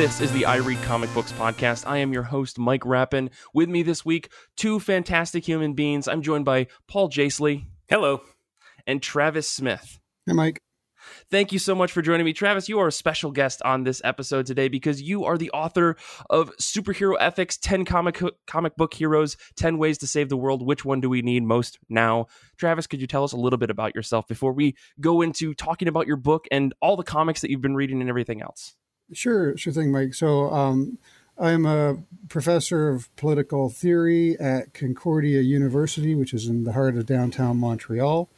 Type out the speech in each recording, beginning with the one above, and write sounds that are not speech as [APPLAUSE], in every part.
This is the I Read Comic Books podcast. I am your host, Mike Rappin. With me this week, two fantastic human beings. I'm joined by Paul Jasley. Hello. And Travis Smith. Hey, Mike. Thank you so much for joining me. Travis, you are a special guest on this episode today because you are the author of Superhero Ethics 10 comic, comic book heroes, 10 ways to save the world. Which one do we need most now? Travis, could you tell us a little bit about yourself before we go into talking about your book and all the comics that you've been reading and everything else? Sure, sure thing, Mike. So, um, I'm a professor of political theory at Concordia University, which is in the heart of downtown Montreal.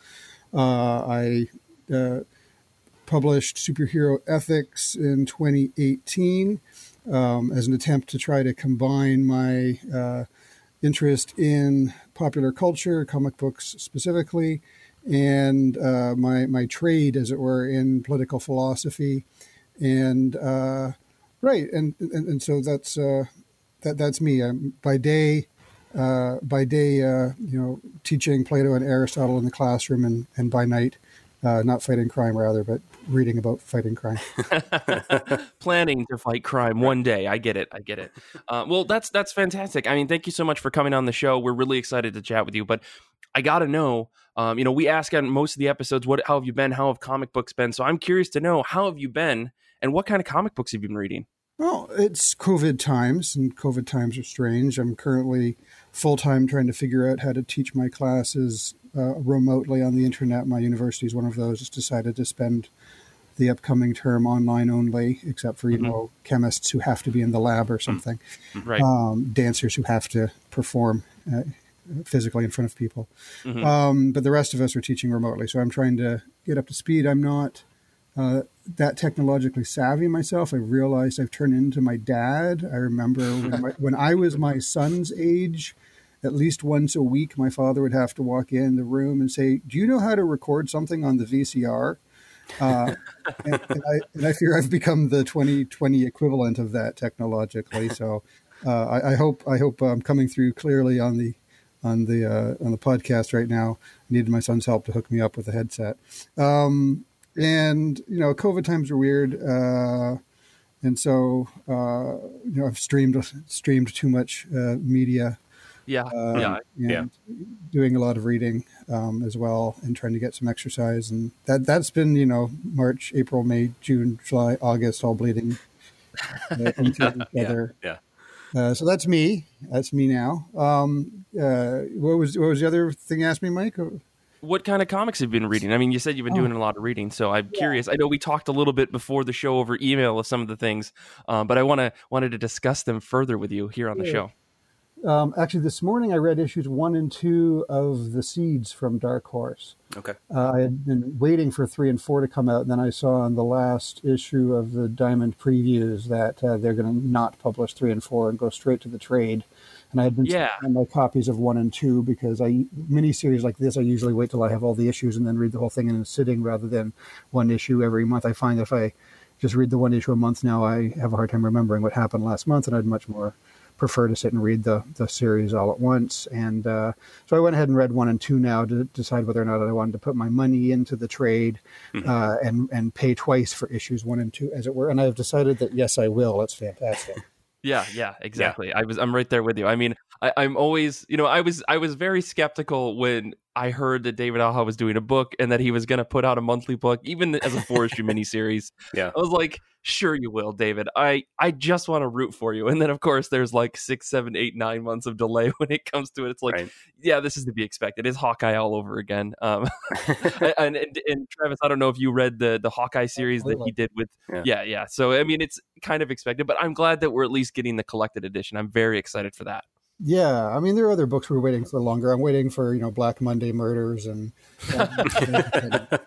Uh, I uh, published Superhero Ethics in 2018 um, as an attempt to try to combine my uh, interest in popular culture, comic books specifically, and uh, my, my trade, as it were, in political philosophy. And uh, right, and, and, and so that's uh, that that's me. I'm, by day, uh, by day, uh, you know, teaching Plato and Aristotle in the classroom, and, and by night, uh, not fighting crime rather, but reading about fighting crime. [LAUGHS] [LAUGHS] Planning to fight crime one day. I get it. I get it. Uh, well, that's that's fantastic. I mean, thank you so much for coming on the show. We're really excited to chat with you. But I got to know. Um, you know, we ask on most of the episodes, "What? How have you been? How have comic books been?" So I'm curious to know how have you been, and what kind of comic books have you been reading? Well, it's COVID times, and COVID times are strange. I'm currently full time trying to figure out how to teach my classes uh, remotely on the internet. My university is one of those. Just decided to spend the upcoming term online only, except for you mm-hmm. know chemists who have to be in the lab or something, mm-hmm. right? Um, dancers who have to perform uh, physically in front of people. Mm-hmm. Um, but the rest of us are teaching remotely, so I'm trying to get up to speed. I'm not uh, that technologically savvy myself. I realized I've turned into my dad. I remember when, my, [LAUGHS] when I was my son's age at least once a week, my father would have to walk in the room and say, "Do you know how to record something on the VCR?" Uh, [LAUGHS] and, and, I, and, I, fear I've become the 2020 equivalent of that technologically. So uh, I, I, hope I hope I'm coming through clearly on the on the uh, on the podcast right now. I needed my son's help to hook me up with a headset. Um, and you know, COVID times are weird. Uh, and so, uh, you know, I've streamed streamed too much uh, media yeah, um, yeah, yeah. Doing a lot of reading um, as well, and trying to get some exercise, and that that's been you know March, April, May, June, July, August, all bleeding uh, [LAUGHS] into each other. Yeah. yeah. Uh, so that's me. That's me now. Um, uh, what was what was the other thing you asked me, Mike? What kind of comics have you been reading? I mean, you said you've been oh. doing a lot of reading, so I'm yeah. curious. I know we talked a little bit before the show over email of some of the things, um, but I want to wanted to discuss them further with you here on the show. Um, actually, this morning I read issues one and two of The Seeds from Dark Horse. Okay. Uh, I had been waiting for three and four to come out, and then I saw on the last issue of the Diamond Previews that uh, they're going to not publish three and four and go straight to the trade. And I had been yeah. my copies of one and two because I mini series like this I usually wait till I have all the issues and then read the whole thing in a sitting rather than one issue every month. I find if I just read the one issue a month now, I have a hard time remembering what happened last month, and I'd much more prefer to sit and read the, the series all at once. And uh, so I went ahead and read one and two now to decide whether or not I wanted to put my money into the trade mm-hmm. uh, and, and pay twice for issues one and two, as it were. And I've decided that yes, I will. That's fantastic. Yeah, yeah, exactly. Yeah. I was I'm right there with you. I mean, I, I'm always you know, I was I was very skeptical when I heard that David Aja was doing a book and that he was gonna put out a monthly book, even as a four [LAUGHS] issue miniseries. Yeah. I was like, sure you will, David. I I just want to root for you. And then of course there's like six, seven, eight, nine months of delay [LAUGHS] when it comes to it. It's like, right. yeah, this is to be expected. It's Hawkeye all over again. Um, [LAUGHS] and, and, and Travis, I don't know if you read the the Hawkeye series that he did with, yeah. yeah, yeah. So I mean, it's kind of expected, but I'm glad that we're at least getting the collected edition. I'm very excited for that. Yeah, I mean, there are other books we're waiting for longer. I'm waiting for you know Black Monday Murders and. and [LAUGHS]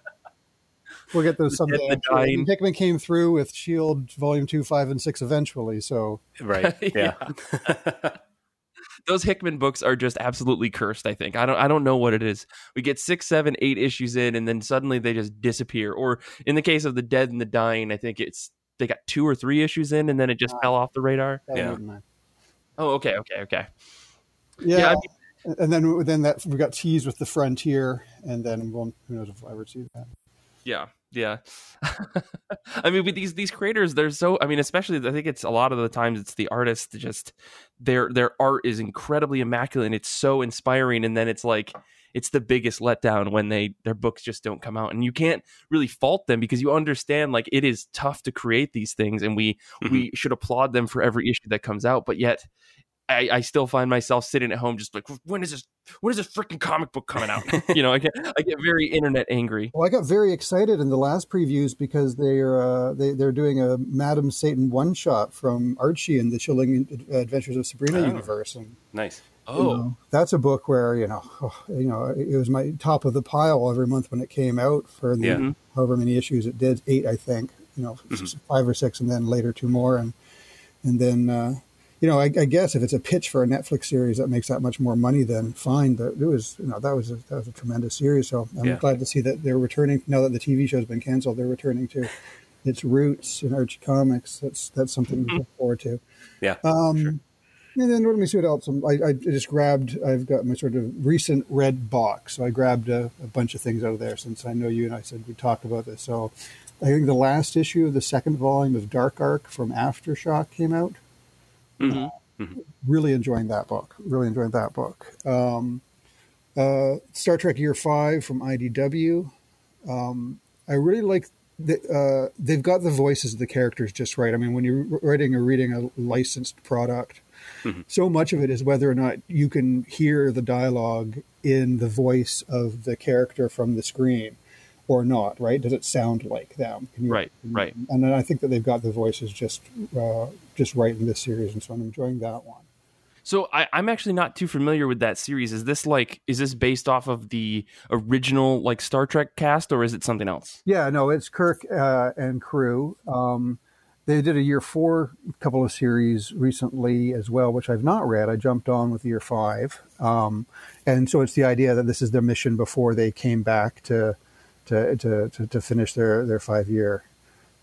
we'll get those someday. Hickman came through with Shield Volume Two, Five, and Six eventually. So right, [LAUGHS] yeah. [LAUGHS] those Hickman books are just absolutely cursed. I think I don't I don't know what it is. We get six, seven, eight issues in, and then suddenly they just disappear. Or in the case of the Dead and the Dying, I think it's they got two or three issues in, and then it just uh, fell off the radar. Yeah. Oh, okay, okay, okay. Yeah. yeah I mean, and then then that we got teased with the Frontier, and then we'll, who knows if I ever see that. Yeah, Yeah. [LAUGHS] I mean, with these these creators, they're so. I mean, especially I think it's a lot of the times it's the artists just their their art is incredibly immaculate and it's so inspiring, and then it's like it's the biggest letdown when they their books just don't come out, and you can't really fault them because you understand like it is tough to create these things, and we mm-hmm. we should applaud them for every issue that comes out, but yet I, I, still find myself sitting at home just like when is this when is this freaking comic book coming out? [LAUGHS] You know i get i get very internet angry. Well i got very excited in the last previews because they're uh, they, they're doing a madam satan one shot from archie and the chilling adventures of sabrina oh, universe. And nice oh you know, that's a book where you know oh, [SIGHS] you know it was my top of the pile every month when it came out for the yeah. however many issues it did eight i think you know mm-hmm. five or six and then later two more and and then uh, you know, I, I, guess if it's a pitch for a Netflix series that makes that much more money, then fine. But it was, you know, that was a, that was a tremendous series. So I'm yeah. glad to see that they're returning now that the TV show's been canceled. They're returning to its roots in Archie Comics. That's that's something mm-hmm. to look forward to. Yeah. Um, sure. And then let me see what else. I, I, just grabbed. I've got my sort of recent red box, so I grabbed a, a bunch of things out of there. Since I know you and I said we talked about this, so I think the last issue of the second volume of Dark Ark from Aftershock came out. Mm-hmm. Mm-hmm. Really enjoying that book. Really enjoying that book. Um, uh, Star Trek Year Five from IDW. Um, I really like. The, uh, they've got the voices of the characters just right. I mean, when you're writing or reading a licensed product, mm-hmm. so much of it is whether or not you can hear the dialogue in the voice of the character from the screen or not, right? Does it sound like them? You, right, right. And then I think that they've got the voices just uh, just right in this series, and so I'm enjoying that one. So I, am actually not too familiar with that series. Is this like is this based off of the original like Star Trek cast, or is it something else? Yeah, no, it's Kirk uh, and crew. Um, they did a year four couple of series recently as well, which I've not read. I jumped on with year five, um, and so it's the idea that this is their mission before they came back to to to to, to finish their their five year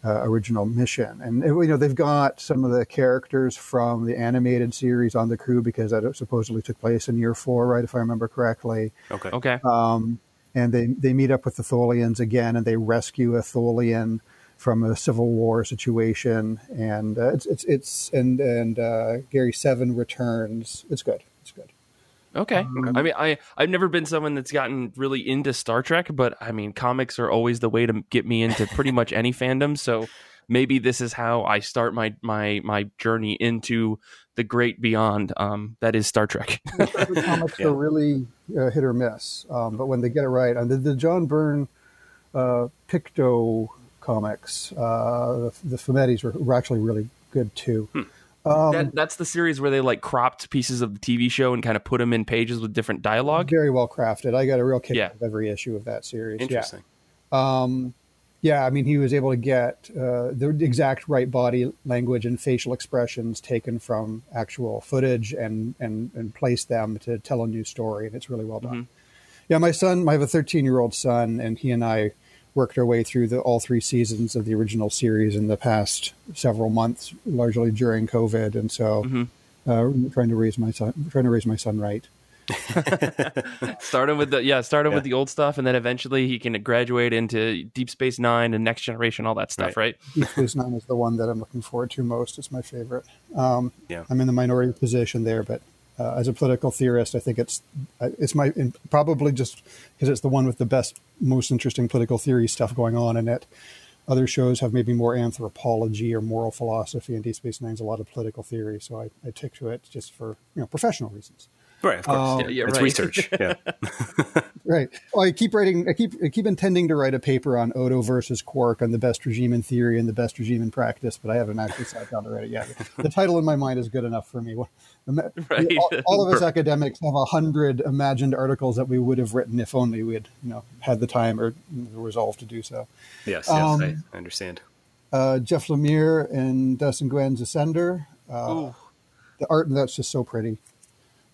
uh, original mission. And you know they've got some of the characters from the animated series on the crew because that supposedly took place in year four, right? If I remember correctly. Okay. Okay. Um, and they they meet up with the Tholians again, and they rescue a Tholian from a civil war situation, and uh, it's it's it's and and uh, Gary Seven returns. It's good. It's good. Okay. Um, I mean, I I've never been someone that's gotten really into Star Trek, but I mean, comics are always the way to get me into pretty much any fandom. So maybe this is how I start my my my journey into the great beyond. Um, that is Star Trek. [LAUGHS] comics yeah. are really uh, hit or miss, um, but when they get it right, and the, the John Byrne uh, Picto comics, uh, the, the fumettis were, were actually really good too. Hmm. Um, that, that's the series where they like cropped pieces of the TV show and kind of put them in pages with different dialogue. Very well crafted. I got a real kick yeah. of every issue of that series. Interesting. Yeah. Um, yeah, I mean, he was able to get uh, the exact right body language and facial expressions taken from actual footage and and and place them to tell a new story, and it's really well done. Mm-hmm. Yeah, my son, I have a 13 year old son, and he and I worked our way through the, all three seasons of the original series in the past several months, largely during COVID, and so mm-hmm. uh, trying to raise my son, trying to raise my son right. [LAUGHS] starting with the yeah, starting yeah. with the old stuff, and then eventually he can graduate into Deep Space Nine and Next Generation, all that stuff, right? right? Deep Space Nine is the one that I'm looking forward to most. It's my favorite. Um, yeah, I'm in the minority position there, but uh, as a political theorist, I think it's uh, it's my probably just because it's the one with the best, most interesting political theory stuff going on in it. Other shows have maybe more anthropology or moral philosophy, and Deep Space Nine's a lot of political theory. So I, I take to it just for you know professional reasons. Right, of course. Um, yeah, yeah, it's right. research. Yeah. [LAUGHS] right. Well, I keep writing. I keep I keep intending to write a paper on Odo versus Quark on the best regime in theory and the best regime in practice, but I haven't actually sat down to write it yet. The title in my mind is good enough for me. [LAUGHS] Right. All, all of us academics have a hundred imagined articles that we would have written if only we had, you know, had the time or the resolve to do so. Yes, yes, um, I, I, understand. Uh, Jeff Lemire and Dustin Nguyen's Ascender. Uh, the art and that's just so pretty.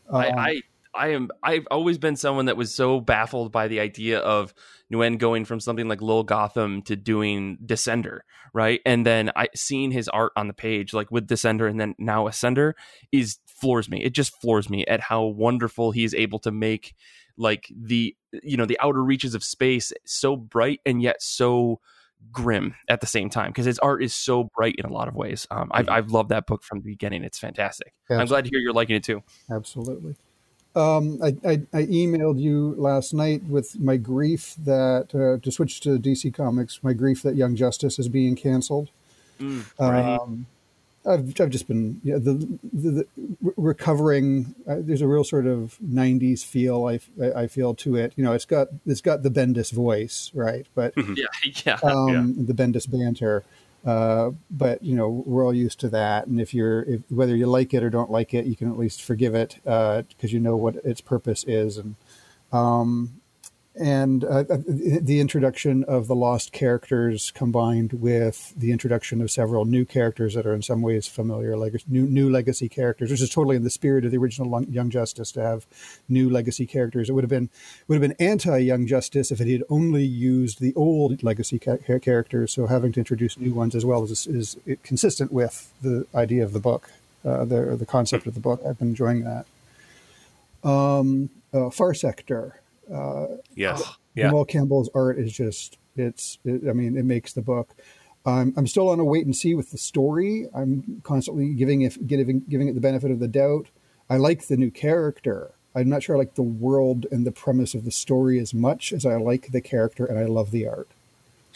Um, I, I I am I've always been someone that was so baffled by the idea of Nguyen going from something like Lil Gotham to doing Descender, right? And then I seeing his art on the page, like with Descender and then now Ascender, is floors me. It just floors me at how wonderful he is able to make like the you know the outer reaches of space so bright and yet so grim at the same time because his art is so bright in a lot of ways. Um, I've. I've loved that book from the beginning. It's fantastic. Absolutely. I'm glad to hear you're liking it too. Absolutely. Um, I, I, I, emailed you last night with my grief that uh, to switch to DC Comics, my grief that Young Justice is being canceled. Mm, right. um, I've, I've just been you know, the, the, the recovering. Uh, there's a real sort of '90s feel I, I feel to it. You know, it's got it's got the Bendis voice, right? But mm-hmm. yeah, [LAUGHS] yeah, um, yeah. the Bendis banter. Uh, but you know, we're all used to that. And if you're if, whether you like it or don't like it, you can at least forgive it because uh, you know what its purpose is. And um, and uh, uh, the introduction of the lost characters combined with the introduction of several new characters that are in some ways familiar, like new new legacy characters, which is totally in the spirit of the original Young Justice to have new legacy characters. It would have been would have been anti Young Justice if it had only used the old legacy ca- characters. So having to introduce new ones as well is is consistent with the idea of the book, uh, the the concept of the book. I've been enjoying that. Um, uh, Far Sector. Uh, yes. Yeah. Jamal Campbell's art is just it's. It, I mean, it makes the book. Um, I'm still on a wait and see with the story. I'm constantly giving it giving giving it the benefit of the doubt. I like the new character. I'm not sure I like the world and the premise of the story as much as I like the character and I love the art.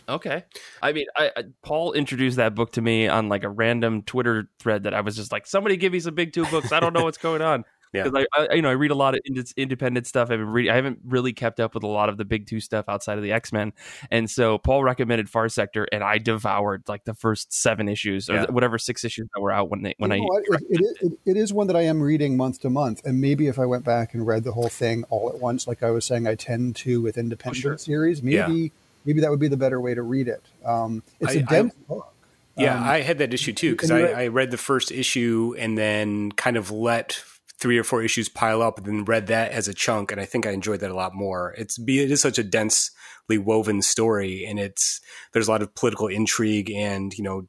Okay. I mean, I, I, Paul introduced that book to me on like a random Twitter thread that I was just like, somebody give me some big two books. I don't know what's going on. [LAUGHS] Yeah, because I, I, you know I read a lot of independent stuff. I've been reading. I haven't really kept up with a lot of the big two stuff outside of the X Men, and so Paul recommended Far Sector, and I devoured like the first seven issues or yeah. whatever six issues that were out when they when you I. It, it, it, it is one that I am reading month to month, and maybe if I went back and read the whole thing all at once, like I was saying, I tend to with independent oh, sure. series. Maybe yeah. maybe that would be the better way to read it. Um, it's I, a dense book. Yeah, um, I had that issue too because I, I, read the first issue and then kind of let three or four issues pile up and then read that as a chunk and i think i enjoyed that a lot more it's it is such a densely woven story and it's there's a lot of political intrigue and you know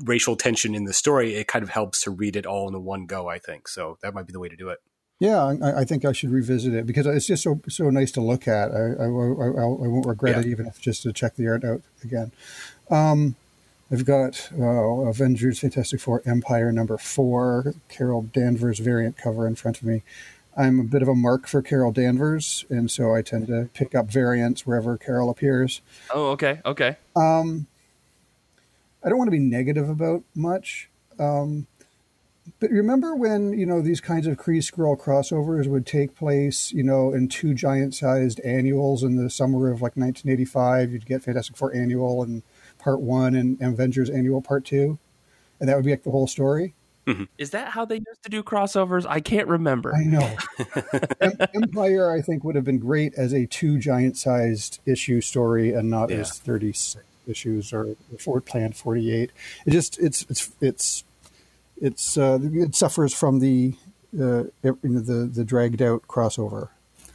racial tension in the story it kind of helps to read it all in one go i think so that might be the way to do it yeah, I, I, think I should revisit it because it's just so so nice to look at. I I, I, I won't regret yeah. it even if just to check the art out again. Um, I've got uh, Avengers Fantastic Four Empyre number four, Carol Danvers variant cover in front of me. I'm a bit of a mark for Carol Danvers, and so I tend to pick up variants wherever Carol appears. Oh, okay, okay. Um, I don't want to be negative about much, um, but remember when you know these kinds of Kree Skrull crossovers would take place, you know, in two giant-sized annuals in the summer of like 1985? You'd get Fantastic Four annual and part one and Avengers Annual Part Two, and that would be like the whole story. Mm-hmm. Is that how they used to do crossovers? I can't remember. I know. [LAUGHS] Empyre, I think, would have been great as a two giant-sized issue story, and not yeah. as thirty-six issues or Ford Plan Forty-eight. It just it's it's it's it's uh, it suffers from the uh, you know, the the dragged out crossover.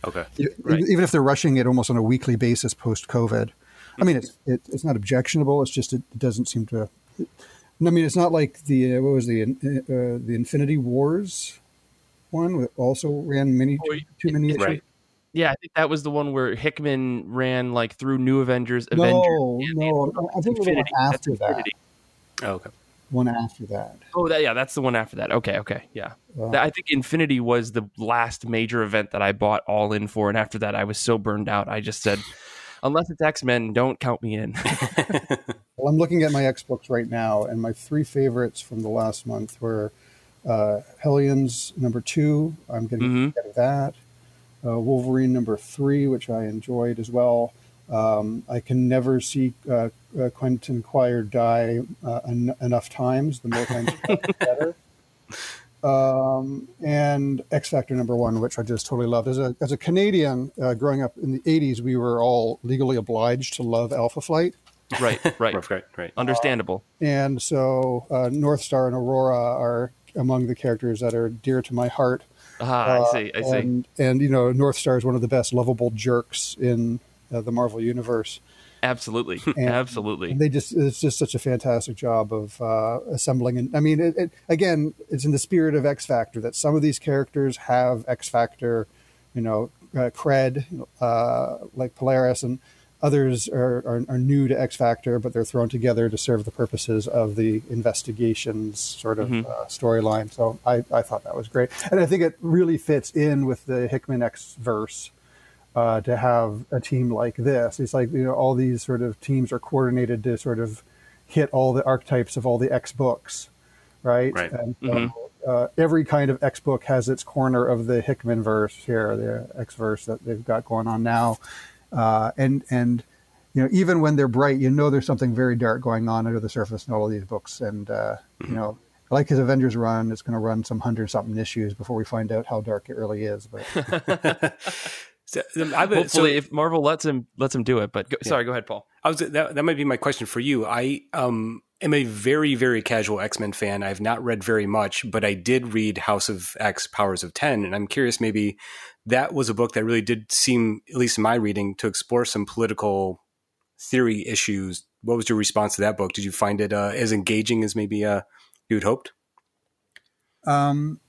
Okay, right. even if they're rushing it almost on a weekly basis post COVID. I mean, it's it, it's not objectionable. It's just it doesn't seem to. It, I mean, it's not like the uh, what was the uh, the Infinity Wars one that also ran many too, too many issues. Right. Yeah, I think that was the one where Hickman ran like through New Avengers. No, Avengers, no, I think Infinity. it was after that. Oh, okay. One after that. Oh, that yeah, that's the one after that. Okay, okay, yeah. Uh, I think Infinity was the last major event that I bought all in for, and after that, I was so burned out. I just said, unless it's X Men, don't count me in. [LAUGHS] well, I'm looking at my X books right now, and my three favorites from the last month were uh, Hellions number two. I'm getting mm-hmm. get that. Uh, Wolverine number three, which I enjoyed as well. Um, I can never see uh, uh, Quentin Quire die uh, en- enough times. The more times, the better [LAUGHS] um, and X Factor number one, which I just totally loved. As a as a Canadian uh, growing up in the '80s, we were all legally obliged to love Alpha Flight. Right, [LAUGHS] right, right, right. Understandable. Uh, and so, uh, Northstar and Aurora are among the characters that are dear to my heart. Ah, I see. I see. And, and you know, Northstar is one of the best lovable jerks in uh, the Marvel universe. Absolutely, [LAUGHS] and, absolutely. And they just—it's just such a fantastic job of uh, assembling. And I mean, it, it, again, it's in the spirit of X Factor that some of these characters have X Factor, you know, uh, cred, uh, like Polaris, and Others are, are, are, new to X Factor, but they're thrown together to serve the purposes of the investigations sort of mm-hmm. uh, storyline. So I, I thought that was great. And I think it really fits in with the Hickman X verse uh, to have a team like this. It's like, you know, all these sort of teams are coordinated to sort of hit all the archetypes of all the X books, right? Right. And so, mm-hmm. uh, every kind of X book has its corner of the Hickman verse here, the X verse that they've got going on now uh, and and you know even when they're bright, you know there's something very dark going on under the surface in all of these books. And uh, mm-hmm. you know, like his Avengers run, it's going to run some hundred something issues before we find out how dark it really is. But [LAUGHS] so, um, hopefully, so, if Marvel lets him lets him do it. But go, yeah. sorry, go ahead, Paul. I was that, that might be my question for you. I um am a very very casual X Men fan. I've not read very much, but I did read House of X, Powers of Ten, and I'm curious maybe that was a book that really did seem, at least in my reading, to explore some political theory issues. What was your response to that book? Did you find it uh, as engaging as maybe uh, you had hoped? Um,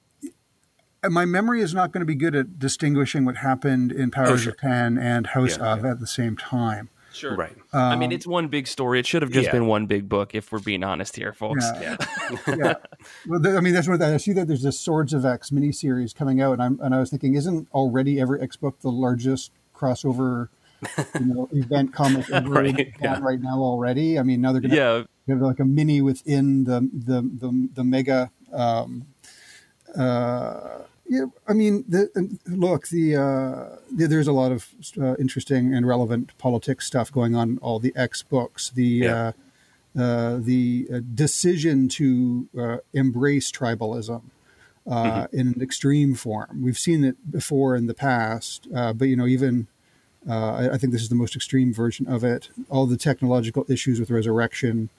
my memory is not going to be good at distinguishing what happened in Power oh, sure. of Ten and House yeah, of yeah. at the same time. Sure. Right. Um, I mean, it's one big story. It should have just yeah. been one big book, if we're being honest here, folks. Yeah. yeah. [LAUGHS] yeah. Well, I mean, that's what I see that there's this Swords of X miniseries coming out, and I'm and I was thinking, isn't already every X book the largest crossover, you know, [LAUGHS] event comic ever right, yeah. right now already? I mean, now they're going to yeah. have like a mini within the the the, the mega. Um, uh, yeah, I mean, the, look, the, uh, the, there's a lot of uh, interesting and relevant politics stuff going on. All the X books, the yeah. uh, uh the uh, decision to uh, embrace tribalism mm-hmm. in an extreme form. We've seen it before in the past, but you know, even I, I, think this is the most extreme version of it. All the technological issues with resurrection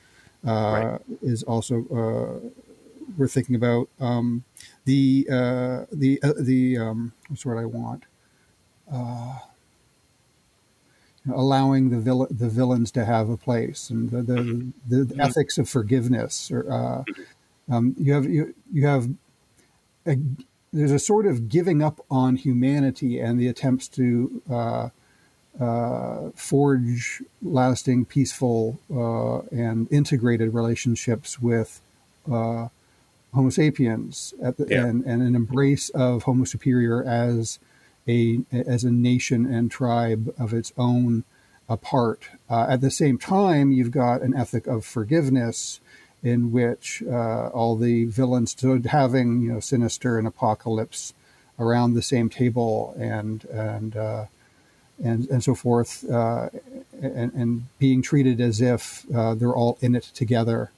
right. is also we're thinking about. Um, the uh, the uh, the um, what's what I want. Uh, allowing the vill- the villains to have a place and the the, the, the ethics of forgiveness or uh, um, you have you you have a, there's a sort of giving up on humanity and the attempts to uh, uh, forge lasting, peaceful, uh, and integrated relationships with uh, Homo sapiens the, yeah. and, and an embrace of Homo superior as a as a nation and tribe of its own apart. Uh, at the same time, you've got an ethic of forgiveness in which uh, all the villains, so having you know Sinister and Apocalypse around the same table and and uh, and and so forth, uh, and, and, being treated as if uh, they're all in it together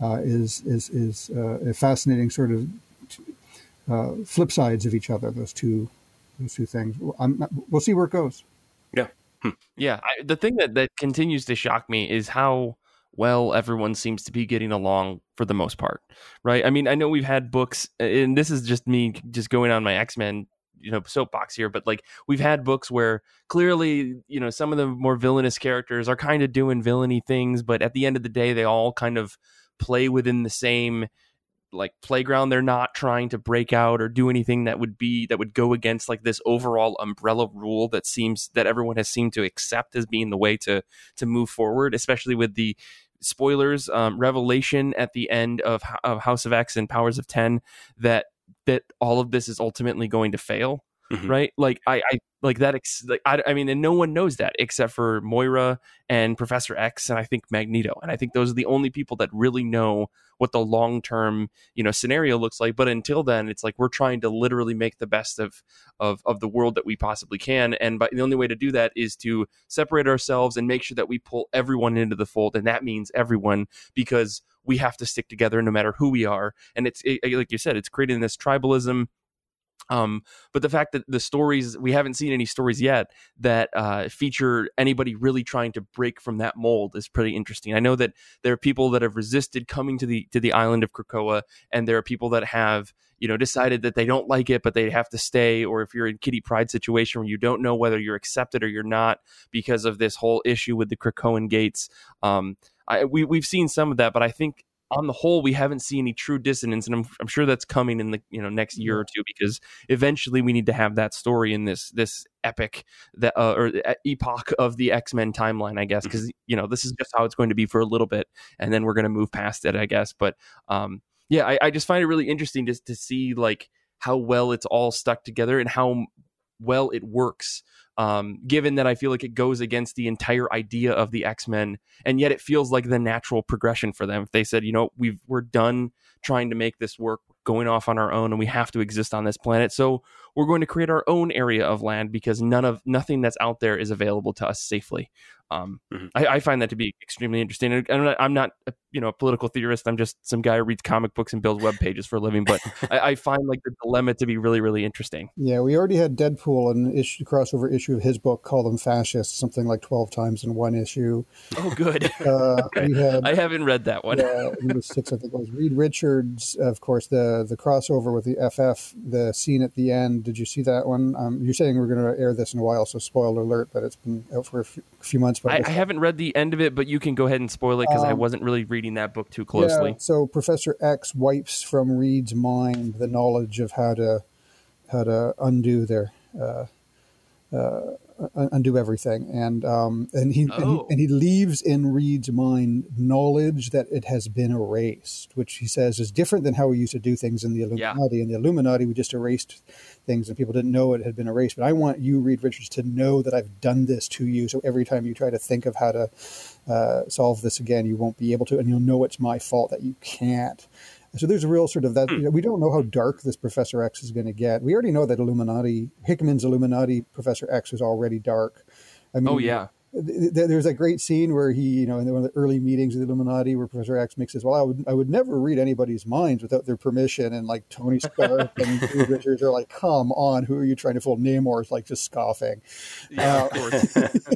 is is is uh, a fascinating sort of uh, flip sides of each other. Those two those two things. I'm, we'll see where it goes. Yeah, hmm. yeah. I, the thing that that continues to shock me is how well everyone seems to be getting along for the most part right i mean i know we've had books and this is just me just going on my x-men you know soapbox here but like we've had books where clearly you know some of the more villainous characters are kind of doing villainy things but at the end of the day they all kind of play within the same like playground they're not trying to break out or do anything that would be that would go against like this overall umbrella rule that seems that everyone has seemed to accept as being the way to to move forward especially with the spoilers um, revelation at the end of, of house of x and powers of 10 that that all of this is ultimately going to fail mm-hmm. right like I, I like that ex- like I, I mean and no one knows that except for moira and professor x and i think magneto and i think those are the only people that really know what the long term you know scenario looks like but until then it's like we're trying to literally make the best of of of the world that we possibly can and but the only way to do that is to separate ourselves and make sure that we pull everyone into the fold and that means everyone because we have to stick together no matter who we are and it's it, like you said it's creating this tribalism um, but the fact that the stories we haven't seen any stories yet that uh, feature anybody really trying to break from that mold is pretty interesting. I know that there are people that have resisted coming to the to the island of Krakoa, and there are people that have you know decided that they don't like it, but they have to stay. Or if you're in Kitty Pryde situation where you don't know whether you're accepted or you're not because of this whole issue with the Krakoan gates, um, I, we we've seen some of that, but I think on the whole, we haven't seen any true dissonance, and I'm, I'm sure that's coming in the you know next year or two because eventually we need to have that story in this this epic that uh, or epoch of the X Men timeline, I guess, because mm-hmm. you know this is just how it's going to be for a little bit, and then we're going to move past it, I guess. But um, yeah, I, I just find it really interesting just to see like how well it's all stuck together and how well it works um, given that I feel like it goes against the entire idea of the X Men, and yet it feels like the natural progression for them. If they said, you know, we've we're done trying to make this work, going off on our own, and we have to exist on this planet, so we're going to create our own area of land because none of nothing that's out there is available to us safely. Um, mm-hmm. I, I, find that to be extremely interesting. And I'm not, I'm not a, you know, a political theorist. I'm just some guy who reads comic books and builds web pages for a living. But [LAUGHS] I, I, find like the dilemma to be really, really interesting. Yeah, we already had Deadpool an issue, crossover issue of his book call them fascists, something like twelve times in one issue. Oh, good. [LAUGHS] Uh, okay. had, [LAUGHS] I haven't read that one. yeah, number six, I think it was Reed Richards. Of course, the the crossover with the FF, the scene at the end. Did you see that one? Um, you're saying we're going to air this in a while, so spoiler alert. But it's been out for a few months. But I, I haven't read the end of it, but you can go ahead and spoil it because um, I wasn't really reading that book too closely. Yeah, so Professor X wipes from Reed's mind the knowledge of how to how to undo their uh, uh, undo everything, and um, and he, oh. and he, and he leaves in Reed's mind knowledge that it has been erased, which he says is different than how we used to do things in the Illuminati. Yeah. In the Illuminati, we just erased things, and people didn't know it had been erased. But I want you, Reed Richards, to know that I've done this to you. So every time you try to think of how to uh, solve this again, you won't be able to, and you'll know it's my fault that you can't. So there's a real sort of that. You know, we don't know how dark this Professor X is going to get. We already know that Illuminati, Hickman's Illuminati Professor X is already dark. I mean, oh yeah. there's a great scene where he, you know, in one of the early meetings of the Illuminati, where Professor X makes says, "Well, I would, I would never read anybody's minds without their permission." And like Tony Stark and [LAUGHS] Richards are like, "Come on, who are you trying to fool?" Namor is like just scoffing. Yeah, uh, of course. [LAUGHS]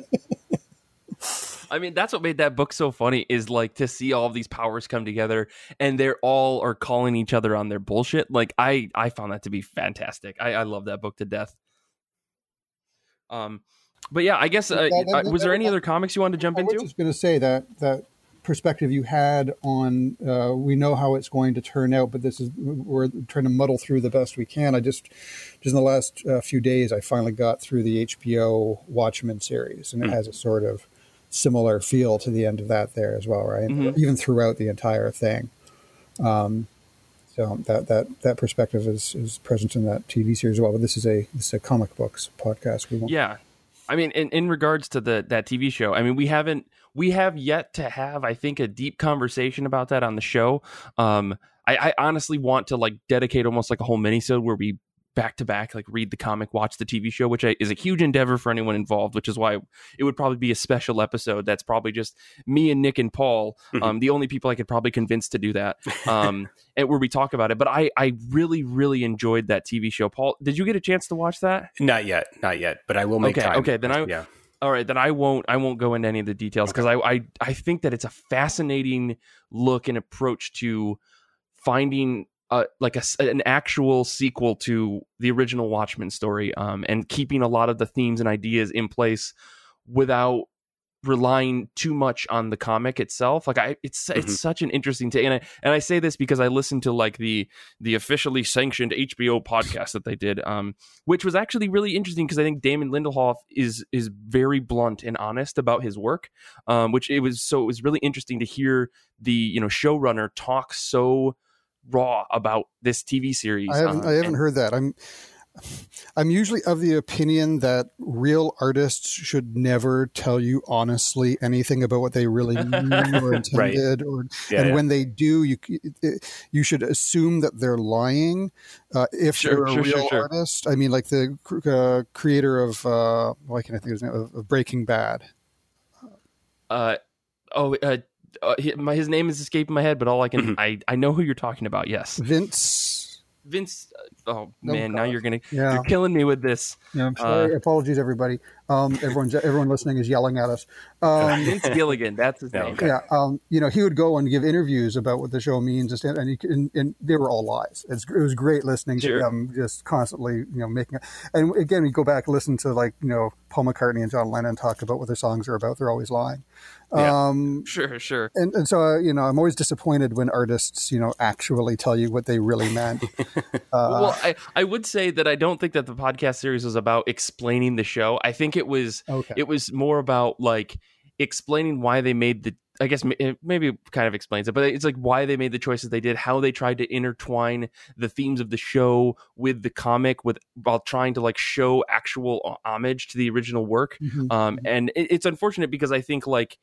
[LAUGHS] I mean, that's what made that book so funny is like to see all of these powers come together and they're all are calling each other on their bullshit. Like I, I found that to be fantastic. I, I love that book to death. Um, but yeah, I guess uh, that, that, was there any other comics you wanted to jump I into? I was just going to say that that perspective you had on uh, we know how it's going to turn out, but this is we're trying to muddle through the best we can. I just just in the last uh, few days, I finally got through the HBO Watchmen series, and it mm. has a sort of similar feel to the end of that there as well, right? Mm-hmm. Even throughout the entire thing. Um, so that that that perspective is is present in that TV series as well. But this is a this is a comic books podcast. We won't. Yeah, I mean, in, in regards to the that TV show, I mean, we haven't we have yet to have, I think, a deep conversation about that on the show. Um, I, I honestly want to like dedicate almost like a whole minisode where we back to back, like read the comic, watch the TV show, which is a huge endeavor for anyone involved, which is why it would probably be a special episode. That's probably just me and Nick and Paul, mm-hmm. um, the only people I could probably convince to do that, um, [LAUGHS] and where we talk about it. But I, I really, really enjoyed that TV show. Paul, did you get a chance to watch that? Not yet, not yet, but I will make okay, time. Okay, then I, yeah. All right, then I won't. I won't go into any of the details because okay. I, I, I think that it's a fascinating look and approach to finding uh, like a, an actual sequel to the original Watchmen story, um, and keeping a lot of the themes and ideas in place without relying too much on the comic itself. Like I, it's mm-hmm. it's such an interesting take, and I and I say this because I listened to like the the officially sanctioned HBO podcast that they did, um, which was actually really interesting because I think Damon Lindelof is is very blunt and honest about his work, um, which it was so it was really interesting to hear the you know showrunner talk so raw about this TV series. I haven't, uh, I haven't and- heard that. I'm I'm usually of the opinion that real artists should never tell you honestly anything about what they really mean or [LAUGHS] intended, right. or yeah, and yeah. when they do, you you should assume that they're lying. Uh, if sure, they're a sure, real sure, artist, I mean, like the uh, creator of uh, why can I think of his name of, of Breaking Bad. Uh oh, uh, uh, my, his name is escaping my head, but all I can mm-hmm. I I know who you're talking about. Yes, Vince. Vince. Uh, oh man, now you're gonna yeah. you're killing me with this. Yeah, I'm sorry. Uh, Apologies, everybody. Um, everyone's everyone listening is yelling at us. Um, Vince Gilligan, that's his [LAUGHS] name. Yeah, um, you know, he would go and give interviews about what the show means, and he, and, and they were all lies. It's, it was great listening sure. to them just constantly, you know, making. It. And again, we go back and listen to like you know Paul McCartney and John Lennon talk about what their songs are about, they're always lying. Yeah. Um, [LAUGHS] sure, sure. And, and so, uh, you know, I'm always disappointed when artists, you know, actually tell you what they really meant. [LAUGHS] uh, well, I, I would say that I don't think that the podcast series was about explaining the show. I think it was, okay. it was more about like explaining why they made the I guess maybe kind of explains it, but it's like why they made the choices they did, how they tried to intertwine the themes of the show with the comic, with while trying to like show actual homage to the original work. Mm-hmm. Um, mm-hmm. and it, it's unfortunate because I think like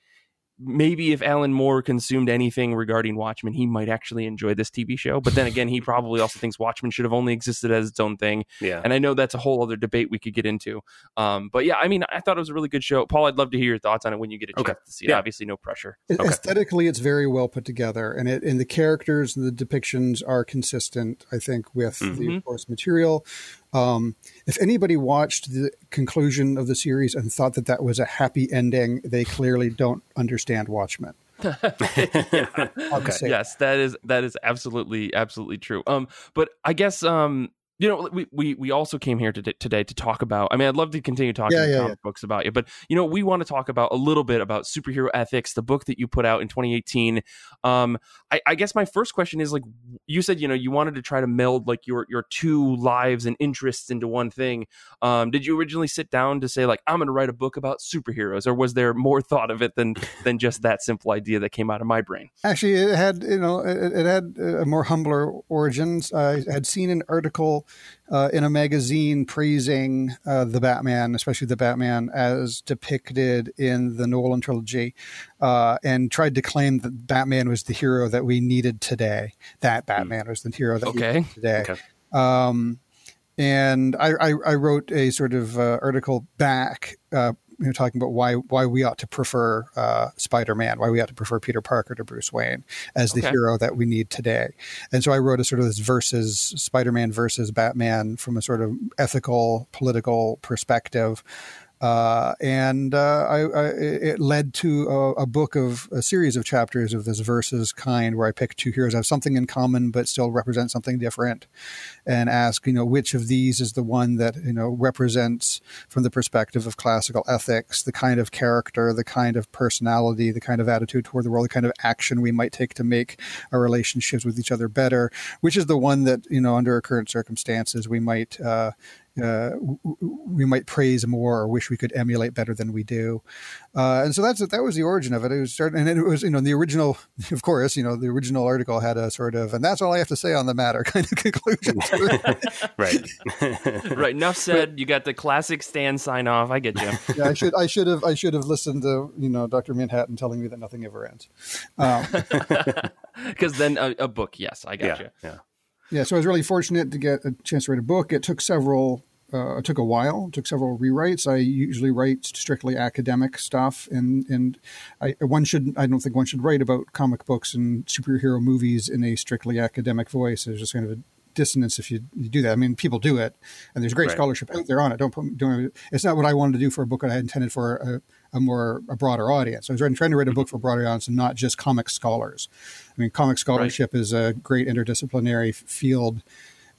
maybe if Alan Moore consumed anything regarding Watchmen, he might actually enjoy this TV show. But then again, he probably also thinks Watchmen should have only existed as its own thing. Yeah. And I know that's a whole other debate we could get into. Um, but yeah, I mean, I thought it was a really good show. Paul, I'd love to hear your thoughts on it when you get a chance okay. to see it. Yeah. Obviously, no pressure. Okay. Aesthetically, it's very well put together, and it and the characters and the depictions are consistent. I think with mm-hmm. the source material. Um, if anybody watched the conclusion of the series and thought that that was a happy ending, they clearly don't understand Watchmen. [LAUGHS] [LAUGHS] okay. Yes, that is that is absolutely absolutely true. Um, but I guess um, you know, we, we, we also came here today, today to talk about. I mean, I'd love to continue talking yeah, yeah, comic yeah. books about you, but you know, we want to talk about a little bit about superhero ethics, the book that you put out in 2018. Um, I, I, guess my first question is like, you said, you know, you wanted to try to meld like your your two lives and interests into one thing. Um, did you originally sit down to say like, I'm going to write a book about superheroes, or was there more [LAUGHS] thought of it than than just that simple idea that came out of my brain? Actually, it had you know, it, it had a more humbler origins. I had seen an article uh, in a magazine praising uh, the Batman, especially the Batman as depicted in the Nolan trilogy, uh, and tried to claim that Batman was the hero that we needed today. That hmm. Batman was the hero that okay. we needed today. Okay. Um, and I, I, I, wrote a sort of uh, article back uh, you know, talking about why why we ought to prefer uh, Spider-Man, why we ought to prefer Peter Parker to Bruce Wayne as the okay. hero that we need today. And so I wrote a sort of this versus Spider-Man versus Batman from a sort of ethical, political perspective. Uh, and uh, I, I, it led to a, a, book of a series of chapters of this versus kind, where I pick two heroes have something in common but still represent something different, and ask, you know, which of these is the one that you know represents, from the perspective of classical ethics, the kind of character, the kind of personality, the kind of attitude toward the world, the kind of action we might take to make our relationships with each other better, which is the one that you know under our current circumstances we might. Uh, uh, we might praise more or wish we could emulate better than we do. Uh, and so that's that was the origin of it. It was starting, and it was you know the original, [LAUGHS] of course, you know the original article had a sort of, and that's all I have to say on the matter [LAUGHS] kind of conclusion. [LAUGHS] right, right. Enough said. You got the classic Stan sign off. I get you. Yeah, I should I should have I should have listened to you know Doctor Manhattan telling me that nothing ever ends. Because um, then a, a, book, yes, I got yeah, you. Yeah. Yeah, so I was really fortunate to get a chance to write a book. It took several uh, it took a while. It took several rewrites. I usually write strictly academic stuff, and and I, one should I don't think one should write about comic books and superhero movies in a strictly academic voice. There's just kind of a dissonance if you, you do that. I mean, people do it, and there's great right. scholarship out there on it. Don't put don't. It's not what I wanted to do for a book that I intended for a, a more a broader audience. I was trying, trying to write a book for a broader audience and not just comic scholars. I mean, comic scholarship right. is a great interdisciplinary field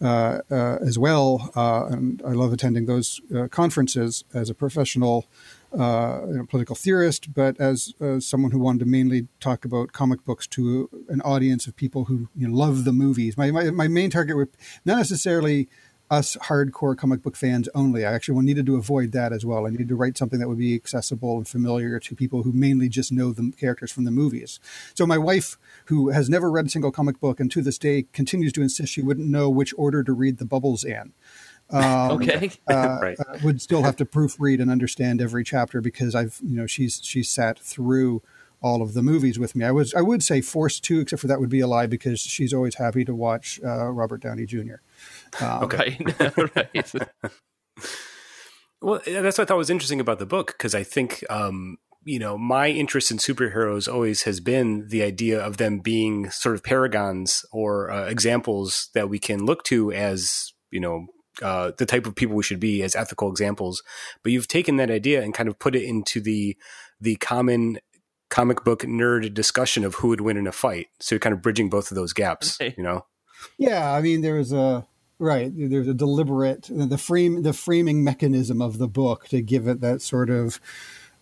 uh, uh, as well. Uh, and I love attending those conferences as a professional uh, you know, political theorist, but as uh, someone who wanted to mainly talk about comic books to an audience of people who you know, love the movies. My, my, my main target were not necessarily us hardcore comic book fans only. I actually needed to avoid that as well. I needed to write something that would be accessible and familiar to people who mainly just know the characters from the movies. So my wife, who has never read a single comic book and to this day continues to insist she wouldn't know which order to read the bubbles in. Um, okay, uh, [LAUGHS] right. uh, would still have to proofread and understand every chapter because I've you know she's she's sat through all of the movies with me. I was I would say forced to, except for that would be a lie because she's always happy to watch uh, Robert Downey Jr. Um, okay, [LAUGHS] right. [LAUGHS] well, that's what I thought was interesting about the book because I think um, you know my interest in superheroes always has been the idea of them being sort of paragons or uh, examples that we can look to as you know uh, the type of people we should be as ethical examples. But you've taken that idea and kind of put it into the the common comic book nerd discussion of who would win in a fight. So you're kind of bridging both of those gaps, you know? Yeah, I mean, there was a Right. There's a deliberate the frame the framing mechanism of the book to give it that sort of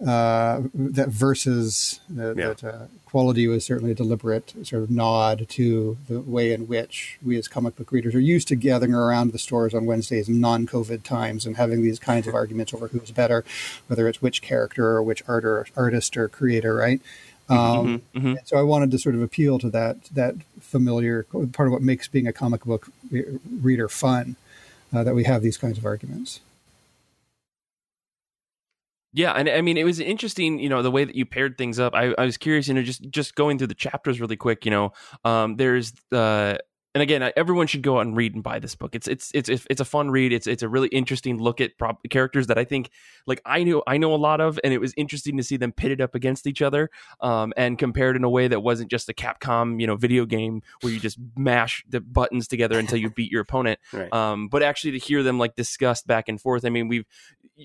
uh, that versus uh, yeah. that uh, quality was certainly a deliberate sort of nod to the way in which we as comic book readers are used to gathering around the stores on Wednesdays in non-COVID times and having these kinds of arguments over who's better, whether it's which character or which art or artist or creator, right? Um, mm-hmm, mm-hmm. So I wanted to sort of appeal to that that familiar part of what makes being a comic book reader fun, uh, that we have these kinds of arguments. Yeah, and I mean it was interesting, you know, the way that you paired things up. I, I was curious, you know, just just going through the chapters really quick. You know, um, there's uh, and again, everyone should go out and read and buy this book. It's it's it's it's a fun read. It's it's a really interesting look at prop- characters that I think like I knew I know a lot of, and it was interesting to see them pitted up against each other um, and compared in a way that wasn't just a Capcom you know video game where you just mash the buttons together until you beat your opponent, [LAUGHS] right. um, but actually to hear them like discussed back and forth. I mean, we've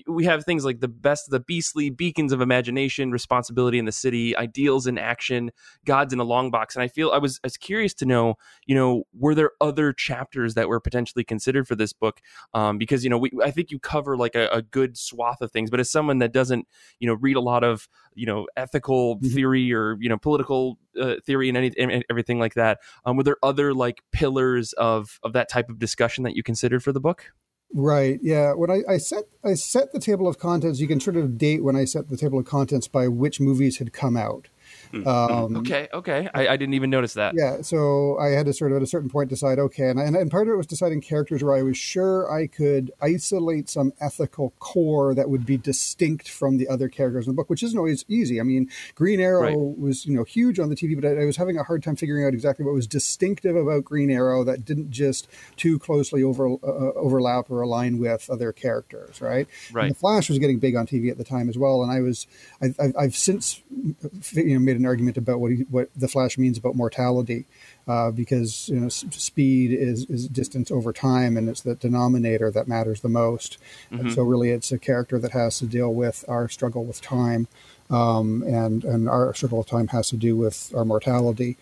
we have things like the best of the beastly beacons of imagination, responsibility in the city, ideals in action, gods in a long box, and I feel I was I was curious to know you know were there other chapters that were potentially considered for this book? Um, because you know, we, I think you cover like a, a, good swath of things. But as someone that doesn't, you know, read a lot of you know ethical mm-hmm. theory or you know political uh, theory and, any, and everything like that, um, were there other like pillars of of that type of discussion that you considered for the book? Right. Yeah. When I, I, set I set the table of contents, you can sort of date when I set the table of contents by which movies had come out. Hmm. Um, okay, okay. I, I, didn't even notice that. Yeah, so I had to sort of at a certain point decide, okay, and, and, and part of it was deciding characters where I was sure I could isolate some ethical core that would be distinct from the other characters in the book, which isn't always easy. I mean, Green Arrow right. was you know huge on the TV, but I, I, was having a hard time figuring out exactly what was distinctive about Green Arrow that didn't just too closely over uh, overlap or align with other characters, right? Right. And the Flash was getting big on TV at the time as well, and I was I, have since you know made an argument about what he, what the Flash means about mortality, uh, because you know speed is is distance over time, and it's the denominator that matters the most. Mm-hmm. And so really, it's a character that has to deal with our struggle with time, um, and and our struggle with time has to do with our mortality.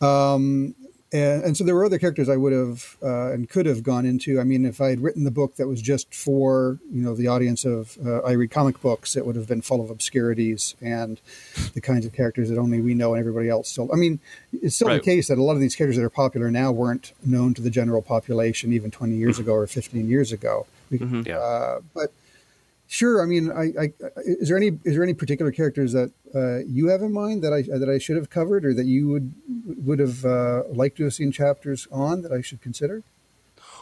Um, and, and, so there were other characters I would have uh, and could have gone into. I mean, if I had written the book that was just for you know the audience of uh, I read comic books, it would have been full of obscurities and the kinds of characters that only we know and everybody else still. I mean, it's still right. the case that a lot of these characters that are popular now weren't known to the general population even 20 years [CLEARS THROAT] ago or 15 years ago. Mm-hmm. Yeah. Uh, but Sure. I mean, I, I, is there any is there any particular characters that uh, you have in mind that I that I should have covered, or that you would would have uh, liked to have seen chapters on that I should consider?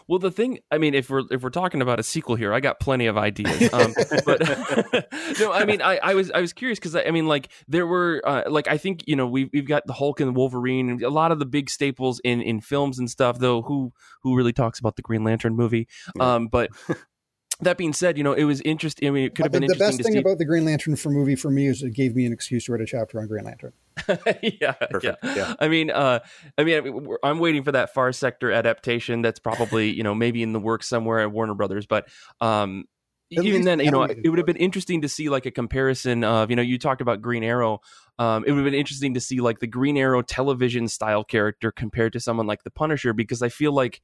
Well, the thing, I mean, if we're if we're talking about a sequel here, I got plenty of ideas. Um, [LAUGHS] but [LAUGHS] no, I mean, I, I was I was curious because I, I, mean, like there were uh, like I think you know we've we've got the Hulk and the Wolverine and a lot of the big staples in in films and stuff. Though who who really talks about the Green Lantern movie? Um, but that being said, you know, it was interesting. I mean, it could have been interesting. the best thing see... about the Green Lantern for movie for me is it gave me an excuse to write a chapter on Green Lantern. [LAUGHS] yeah, Perfect. yeah, yeah. I mean, uh, I mean, I'm waiting for that Far Sector adaptation. That's probably you know maybe in the works somewhere at Warner Brothers. But um, even then, you know, it would have been interesting to see like a comparison of you know you talked about Green Arrow. Um, it would have been interesting to see like the Green Arrow television style character compared to someone like the Punisher because I feel like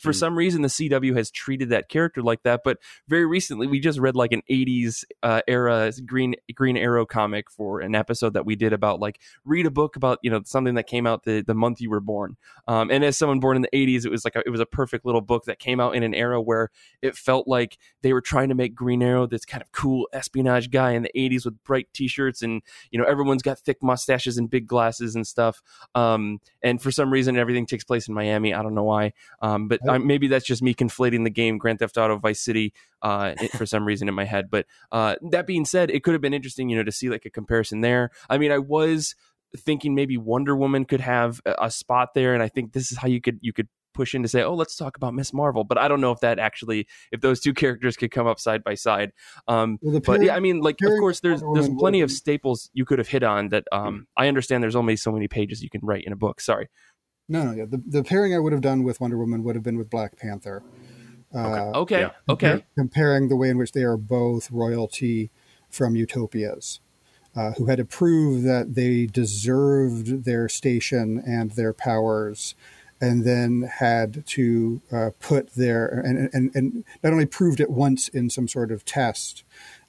for mm. some reason the CW has treated that character like that. But very recently, we just read like an '80s uh, era Green Green Arrow comic for an episode that we did about like read a book about you know something that came out the the month you were born. Um, and as someone born in the '80s, it was like a, it was a perfect little book that came out in an era where it felt like they were trying to make Green Arrow this kind of cool espionage guy in the '80s with bright T-shirts and you know everyone's got thick mustaches and big glasses and stuff. Um, and for some reason, everything takes place in Miami. I don't know why. Um, but uh, maybe that's just me conflating the game Grand Theft Auto Vice City uh, for some reason in my head. But uh, that being said, it could have been interesting, you know, to see like a comparison there. I mean, I was thinking maybe Wonder Woman could have a, a spot there, and I think this is how you could you could push in to say, oh, let's talk about Miss Marvel. But I don't know if that actually, if those two [LAUGHS] characters could come up side by side. Um, well, but yeah, I mean, like, of course, there's there's plenty of staples you could have hit on that. Um, hmm. I understand there's only so many pages you can write in a book. Sorry. No, no, yeah. The, the pairing I would have done with Wonder Woman would have been with Black Panther. Uh, okay. Yeah. Okay. Comparing the way in which they are both royalty from utopias, uh, who had to prove that they deserved their station and their powers, and then had to uh, put their and, and and not only proved it once in some sort of test,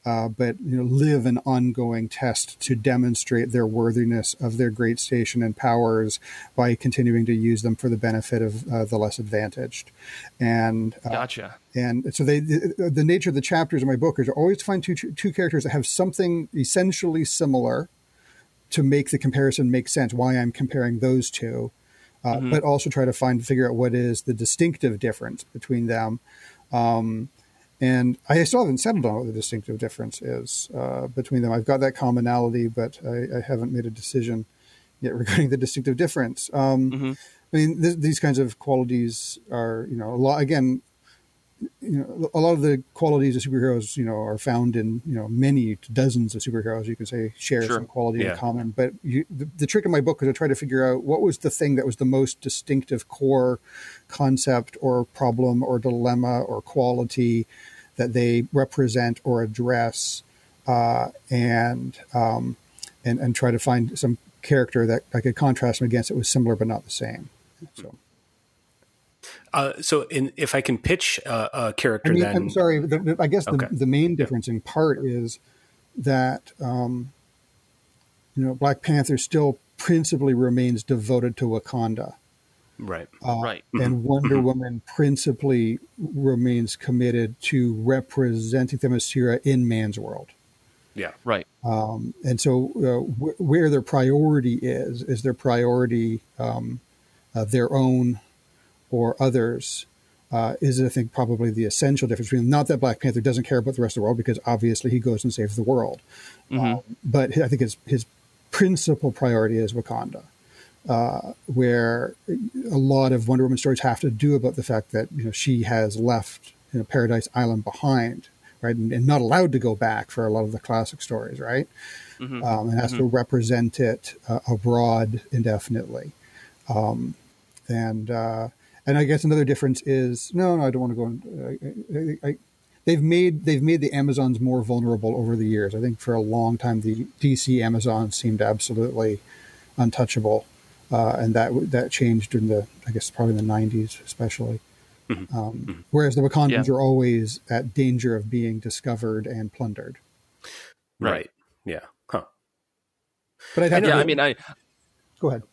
uh, but you know live an ongoing test to demonstrate their worthiness of their great station and powers by continuing to use them for the benefit of uh, the less advantaged. And uh, gotcha. And so they the, the, nature of the chapters in my book is always to find two two characters that have something essentially similar to make the comparison make sense. Why I'm comparing those two uh, mm-hmm. but also try to find figure out what is the distinctive difference between them. Um, and I still haven't settled on what the distinctive difference is uh, between them. I've got that commonality, but I, I, haven't made a decision yet [LAUGHS] regarding the distinctive difference. Um, mm-hmm. I mean, th- these kinds of qualities are, you know, a lot. Again, you know, a lot of the qualities of superheroes, you know, are found in, you know, many dozens of superheroes. You could say share sure. some quality yeah. in common. But you, the, the, trick in my book was to try to figure out what was the thing that was the most distinctive core concept or problem or dilemma or quality that they represent or address, uh, and um, and and try to find some character that I could contrast them against. that was similar but not the same. So. Uh, so, in, if I can pitch a, a character, I mean, then I'm sorry. The, the, I guess okay. the, the, main difference in part is that um, you know Black Panther still principally remains devoted to Wakanda, right? Uh, right. And mm-hmm. Wonder mm-hmm. Woman principally remains committed to representing Themyscira in man's world. Yeah, right. Um, and so, uh, wh- where their priority is is their priority um, uh, their own or others uh, is, I think, probably the essential difference between not that Black Panther doesn't care about the rest of the world because obviously he goes and saves the world, mm-hmm. um, but I think his his principal priority is Wakanda, uh, where a lot of Wonder Woman stories have to do about the fact that you know she has left you know, Paradise Island behind, right, and, and, not allowed to go back for a lot of the classic stories, right, mm-hmm. um, and has mm-hmm. to represent it uh, abroad indefinitely, um, and uh, and I guess another difference is no, no, I don't want to go. In, I, I, they've made they've made the Amazons more vulnerable over the years. I think for a long time the DC Amazons seemed absolutely untouchable, uh, and that that changed in the I guess probably in the '90s especially. Mm-hmm. Um, mm-hmm. Whereas the Wakandans yeah. are always at danger of being discovered and plundered. Right. Yeah. Huh. But have yeah, I mean, I go ahead.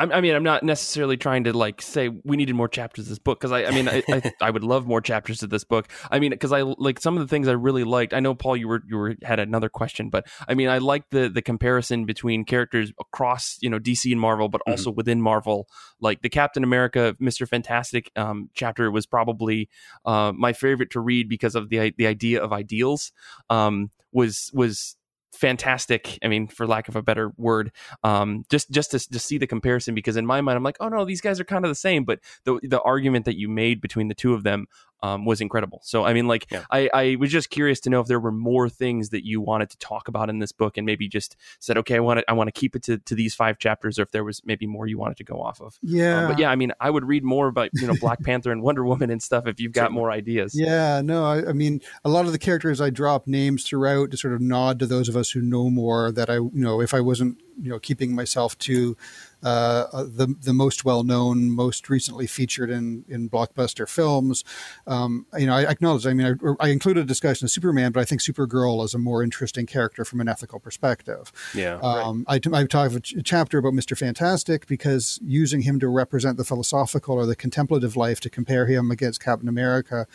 I mean, I'm not necessarily trying to like say we needed more chapters of this book because I, I mean, I, I, [LAUGHS] I, would love more chapters of this book. I mean, because I like some of the things I really liked. I know Paul, you were you were had another question, but I mean, I like the the comparison between characters across you know DC and Marvel, but mm-hmm. also within Marvel. Like the Captain America, Mister Fantastic um, chapter was probably uh, my favorite to read because of the the idea of ideals. Um, was was fantastic. I mean, for lack of a better word, um, just just to, to see the comparison because in my mind, I'm like, oh no, these guys are kind of the same. But the the argument that you made between the two of them um, was incredible. So I mean, like yeah. I, I was just curious to know if there were more things that you wanted to talk about in this book, and maybe just said, okay, I want to I want to keep it to, to these five chapters, or if there was maybe more you wanted to go off of. Yeah, um, but yeah, I mean, I would read more about you know Black [LAUGHS] Panther and Wonder Woman and stuff if you've got more ideas. Yeah, no, I, I, mean, a lot of the characters I drop names throughout to sort of nod to those of us who know more. That I you know if I wasn't you know keeping myself to uh, uh, the the most well known, most recently featured in in blockbuster films. Um, you know, I acknowledge. I mean, I, I, included a discussion of Superman, but I think Supergirl is a more interesting character from an ethical perspective. Yeah, um, right. I, I talk a chapter about Mister Fantastic because using him to represent the philosophical or the contemplative life to compare him against Captain America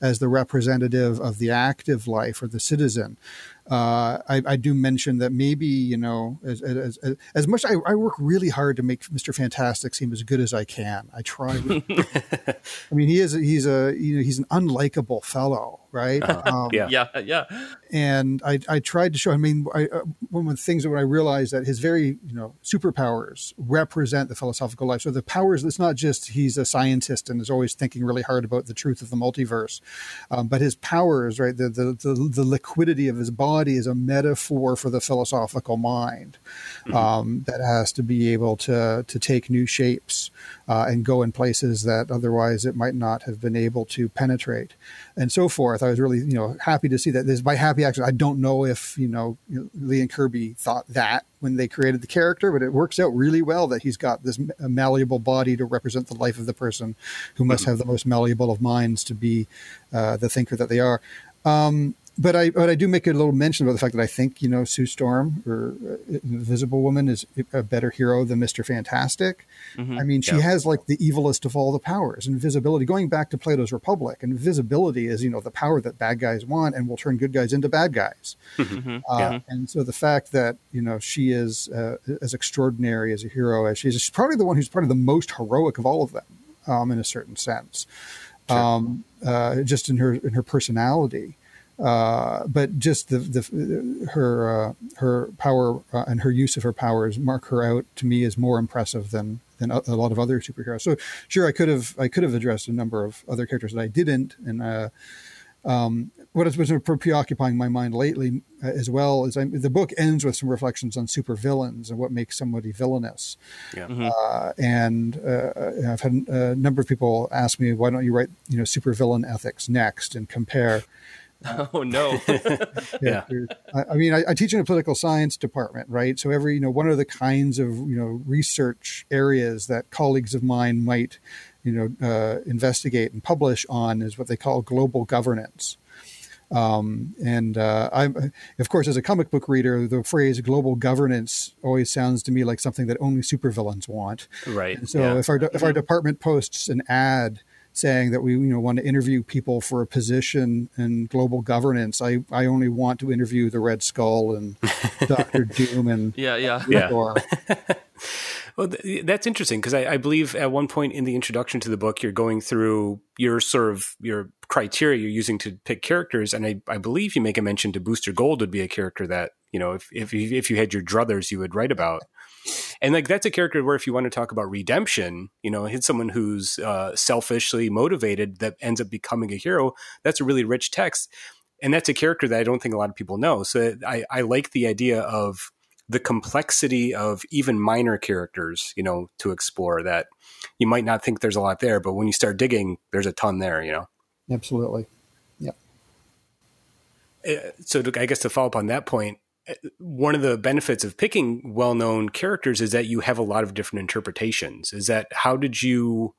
as the representative of the active life or the citizen uh, I, I, do mention that maybe you know as as, as, as much I, I, work really hard to make Mr. Fantastic seem as good as I can. I try. [LAUGHS] I mean, he is he's a you know he's an unlikable fellow, right? Uh, [LAUGHS] um, yeah, yeah, yeah. And I, I tried to show. I mean, I, uh, one of the things that when I realized that his very you know superpowers represent the philosophical life. So the powers. It's not just he's a scientist and is always thinking really hard about the truth of the multiverse, um, but his powers, right? The, the the the liquidity of his body body is a metaphor for the philosophical mind mm-hmm. um, that has to be able to to take new shapes uh, and go in places that otherwise it might not have been able to penetrate, and so forth. I was really, you know, happy to see that. This by happy accident. I don't know if you know, Lee and Kirby thought that when they created the character, but it works out really well that he's got this malleable body to represent the life of the person who must mm-hmm. have the most malleable of minds to be uh, the thinker that they are. Um, but I but I do make a little mention about the fact that I think you know Sue Storm or uh, Invisible Woman is a better hero than Mister Fantastic. Mm-hmm. I mean, she yeah. has like the evilest of all the powers, invisibility. Going back to Plato's Republic, invisibility is you know the power that bad guys want and will turn good guys into bad guys. Mm-hmm. Uh, yeah. And so the fact that you know she is uh, as extraordinary as a hero as she is, she's probably the one who's probably the most heroic of all of them, um, in a certain sense. Sure. Um, uh, just in her in her personality. Uh, but just the, the her uh, her power uh, and her use of her powers mark her out to me as more impressive than than a, a, lot of other superheroes. So sure, I could have I could have addressed a number of other characters that I didn't, and uh, um, what has been preoccupying my mind lately uh, as well is I'm, the book ends with some reflections on supervillains and what makes somebody villainous. Yeah. Mm-hmm. Uh, and uh, I've had a number of people ask me, why don't you write, you know, supervillain ethics next and compare [LAUGHS] Oh no! [LAUGHS] yeah, I, I, mean, I, I, teach in a political science department, right? So every, you know, one of the kinds of you know research areas that colleagues of mine might, you know, uh, investigate and publish on is what they call global governance. Um, and uh, I'm, of course, as a comic book reader, the phrase "global governance" always sounds to me like something that only supervillains want. Right. And so yeah. if our if our department posts an ad saying that we you know want to interview people for a position in global governance. I, I only want to interview the Red Skull and [LAUGHS] Doctor Doom and yeah yeah yeah. [LAUGHS] well, th- that's interesting because I, I, believe at one point in the introduction to the book, you're going through your sort of your criteria you're using to pick characters, and I, I believe you make a mention to Booster Gold would be a character that you know if if you, if you had your druthers, you would write about. And like that's a character where if you want to talk about redemption, you know, it's someone who's uh, selfishly motivated that ends up becoming a hero. That's a really rich text, and that's a character that I don't think a lot of people know. So I, I like the idea of the complexity of even minor characters, you know, to explore that you might not think there's a lot there, but when you start digging, there's a ton there, you know. Absolutely. Yeah. Uh, so to, I guess to follow up on that point, one of the benefits of picking well-known characters is that you have a lot of different interpretations. Is that how did you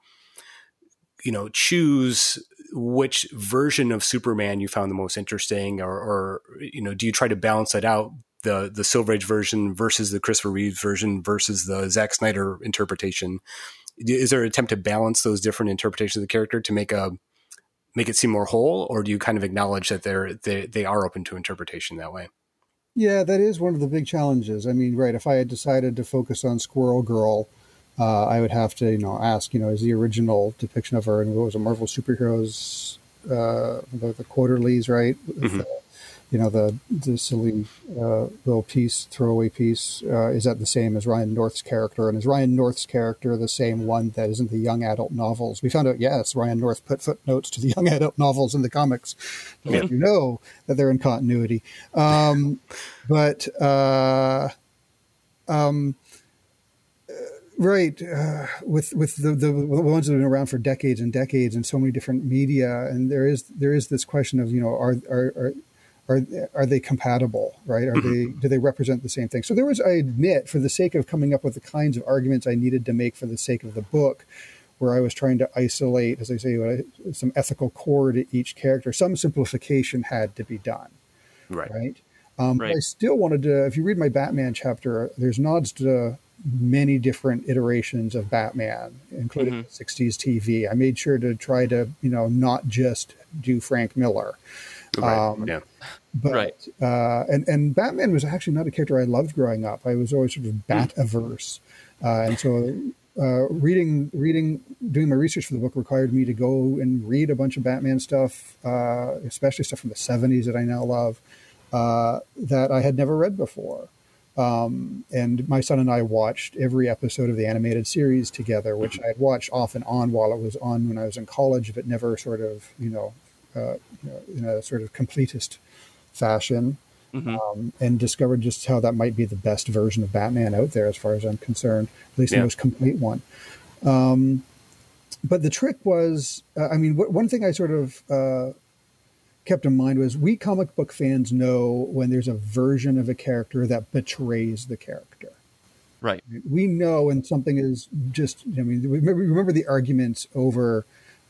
you know choose which version of superman you found the most interesting? Or, or you know do you try to balance that out the the silver age version versus the christopher reeve version versus the Zack snyder interpretation? Is there an attempt to balance those different interpretations of the character to make a make it seem more whole? Or do you kind of acknowledge that they're they, they are open to interpretation that way yeah, that is one of the big challenges. I mean, right, if I had decided to focus on Squirrel Girl, uh, I would have to, you know, ask, you know, is the original depiction of her and what was a Marvel superheroes, uh, the, the quarterlies, right? Mm-hmm. The, you know, the the silly uh, little piece, throwaway piece, uh, is that the same as Ryan North's character? And is Ryan North's character the same one that is in the young adult novels? We found out, yes, Ryan North put footnotes to the [LAUGHS] young adult novels in the comics to let you know that they're in continuity. Um, but, uh, um, right uh, with with the, the ones that have been around for decades and decades and so many different media and there is there is this question of you know are are, are are are they compatible right are they do they represent the same thing so there was i admit for the sake of coming up with the kinds of arguments i needed to make for the sake of the book where i was trying to isolate as i say some ethical core to each character some simplification had to be done right right um, right. i still wanted to if you read my batman chapter there's nods to many different iterations of batman including mm-hmm. 60s tv i made sure to try to you know not just do frank miller Right. Um, yeah. But, right. Uh, and and Batman was actually not a character I loved growing up. I was always sort of bat averse, uh, and so uh, reading reading doing my research for the book required me to go and read a bunch of Batman stuff, uh, especially stuff from the '70s that I now love uh, that I had never read before. Um, and my son and I watched every episode of the animated series together, which I had watched off and on while it was on when I was in college, but never sort of you know uh, you know, in a sort of completist fashion. Mm-hmm. Um, and discovered just how that might be the best version of Batman out there, as far as I'm concerned, at least yeah. the most complete one. Um, but the trick was, uh, I mean, w- one thing I sort of uh, kept in mind was we comic book fans know when there's a version of a character that betrays the character. Right. We know when something is just. I mean, remember, remember the arguments over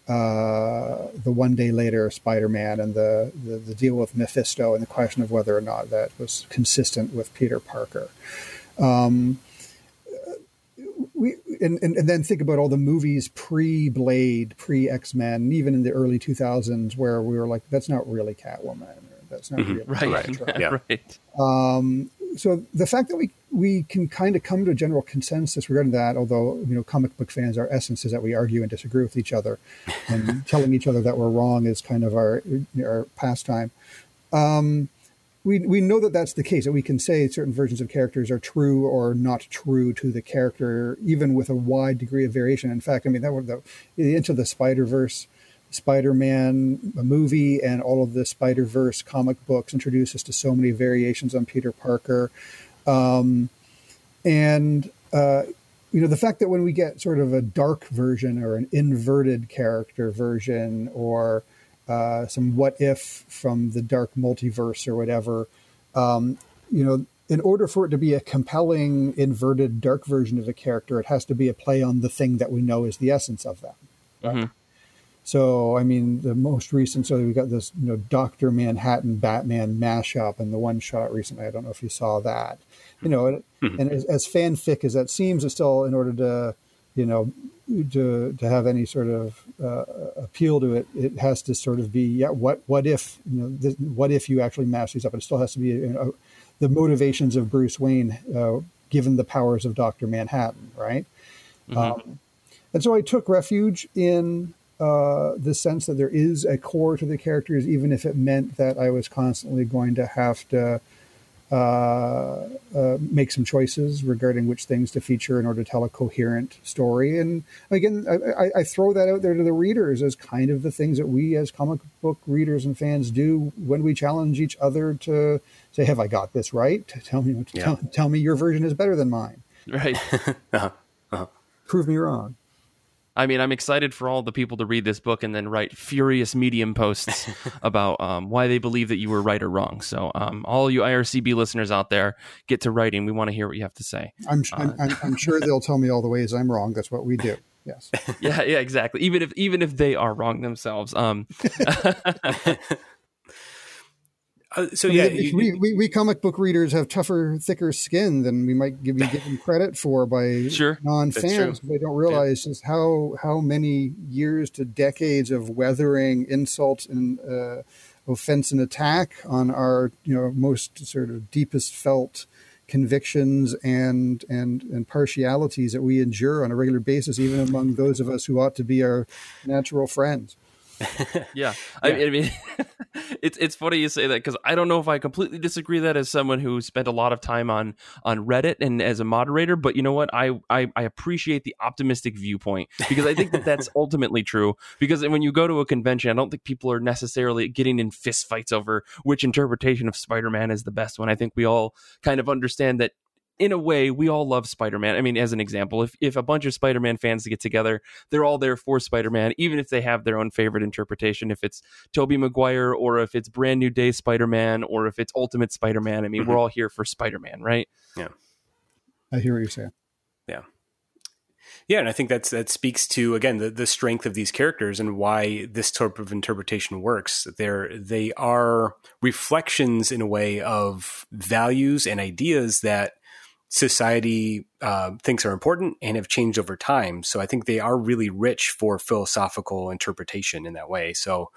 uh, the one day later Spider-Man and the, the, the deal with Mephisto and the question of whether or not that was consistent with Peter Parker. Um, we and, and, and, then think about all the movies pre Blade, pre X Men, even in the early 2000s, where we were like, that's not really Catwoman. That's not mm-hmm. really right. right. [LAUGHS] Yeah. right. Um, so the fact that we we can kind of come to a general consensus regarding that, although you know comic book fans, our essence is that we argue and disagree with each other, and [LAUGHS] telling each other that we're wrong is kind of our our pastime. Um, we we know that that's the case. That we can say certain versions of characters are true or not true to the character, even with a wide degree of variation. In fact, I mean that would the into the Spider Verse. Spider-Man movie and all of the Spider-Verse comic books introduce us to so many variations on Peter Parker. Um, and, uh, you know, the fact that when we get sort of a dark version or an inverted character version or uh, some what if from the dark multiverse or whatever, um, you know, in order for it to be a compelling inverted dark version of a character, it has to be a play on the thing that we know is the essence of them. Mm-hmm. So, I mean, the most recent, so we got this, you know, Doctor Manhattan Batman mashup, and the one shot recently. I don't know if you saw that. You know, mm-hmm. and as, as fanfic as that seems, it's still in order to, you know, to to have any sort of uh, appeal to it, it has to sort of be, yeah, what what if, you know, this, what if you actually mash these up? It still has to be you know, the motivations of Bruce Wayne, uh, given the powers of Doctor Manhattan, right? Mm-hmm. Um, and so I took refuge in uh, the sense that there is a core to the characters, even if it meant that I was constantly going to have to uh, uh, make some choices regarding which things to feature in order to tell a coherent story. And again, I, I, throw that out there to the readers as kind of the things that we as comic book readers and fans do when we challenge each other to say, "Have I got this right? Tell me, yeah. tell, tell, me your version is better than mine." Right. [LAUGHS] uh-huh. Uh-huh. Prove me wrong. I mean, I'm excited for all the people to read this book and then write furious medium posts [LAUGHS] about um, why they believe that you were right or wrong. So, um, all you IRCB listeners out there, get to writing. We want to hear what you have to say. I'm, uh, I'm, I'm sure [LAUGHS] they'll tell me all the ways I'm wrong. That's what we do. Yes. [LAUGHS] yeah. Yeah. Exactly. Even if even if they are wrong themselves. Um, Uh, so I mean, yeah, we, we, we, comic book readers have tougher, thicker skin than we might give, be given credit for by sure, non-fans. They don't realize yeah. just how how many years to decades of weathering insults and uh, offense and attack on our you know most sort of deepest felt convictions and and and partialities that we endure on a regular basis, even among those of us who ought to be our natural friends. [LAUGHS] yeah. I, I mean, [LAUGHS] it's it's funny you say that because I don't know if I completely disagree that as someone who spent a lot of time on on Reddit and as a moderator, but you know what? I I, I appreciate the optimistic viewpoint because I think that that's [LAUGHS] ultimately true. Because when you go to a convention, I don't think people are necessarily getting in fistfights over which interpretation of Spider Man is the best one. I think we all kind of understand that in a way, we all love Spider Man. I mean, as an example, if, if a bunch of Spider Man fans get together, they're all there for Spider Man, even if they have their own favorite interpretation. If it's Tobey Maguire, or if it's Brand New Day Spider Man, or if it's Ultimate Spider Man. I mean, mm-hmm. we're all here for Spider Man, right? Yeah. I hear what you're saying. Yeah. Yeah, and I think that's that speaks to again the, the strength of these characters and why this type of interpretation works. They're they are reflections in a way of values and ideas that society uh, thinks are important and have changed over time. So I think they are really rich for philosophical interpretation in that way. So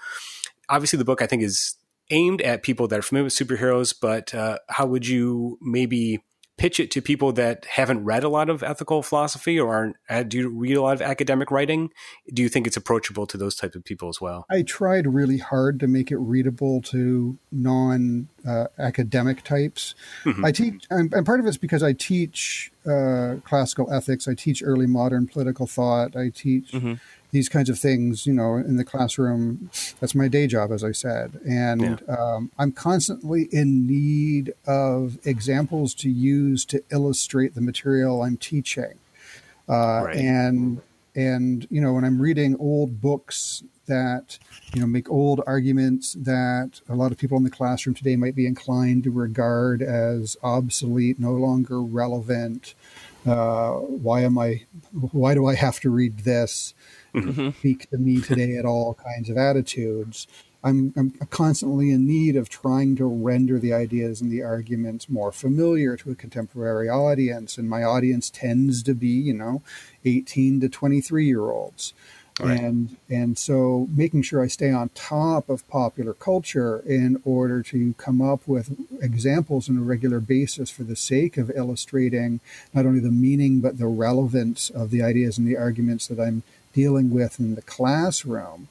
obviously, the book I think is aimed at people that are familiar with superheroes, but uh, how would you maybe pitch it to people that haven't read a lot of ethical philosophy or aren't uh, do you read a lot of academic writing? Do you think it's approachable to those types of people as well? I tried really hard to make it readable to non uh, academic types. Mm-hmm. i teach and, part of it's because i teach uh, classical ethics. I teach early modern political thought. I teach mm-hmm these kinds of things, you know, in the classroom. That's my day job, as I said. And yeah. um, I'm constantly in need of examples to use to illustrate the material I'm teaching. Uh, right. And and you know, when I'm reading old books that you know make old arguments that a lot of people in the classroom today might be inclined to regard as obsolete, no longer relevant. Uh, why am I? Why do I have to read this? Mm-hmm. [LAUGHS] Speak to me today at all kinds of attitudes. I'm, I'm, constantly in need of trying to render the ideas and the arguments more familiar to a contemporary audience. And my audience tends to be, you know, 18 to 23 year olds. Right. And and so making sure I stay on top of popular culture in order to come up with examples on a regular basis for the sake of illustrating not only the meaning but the relevance of the ideas and the arguments that I'm dealing with in the classroom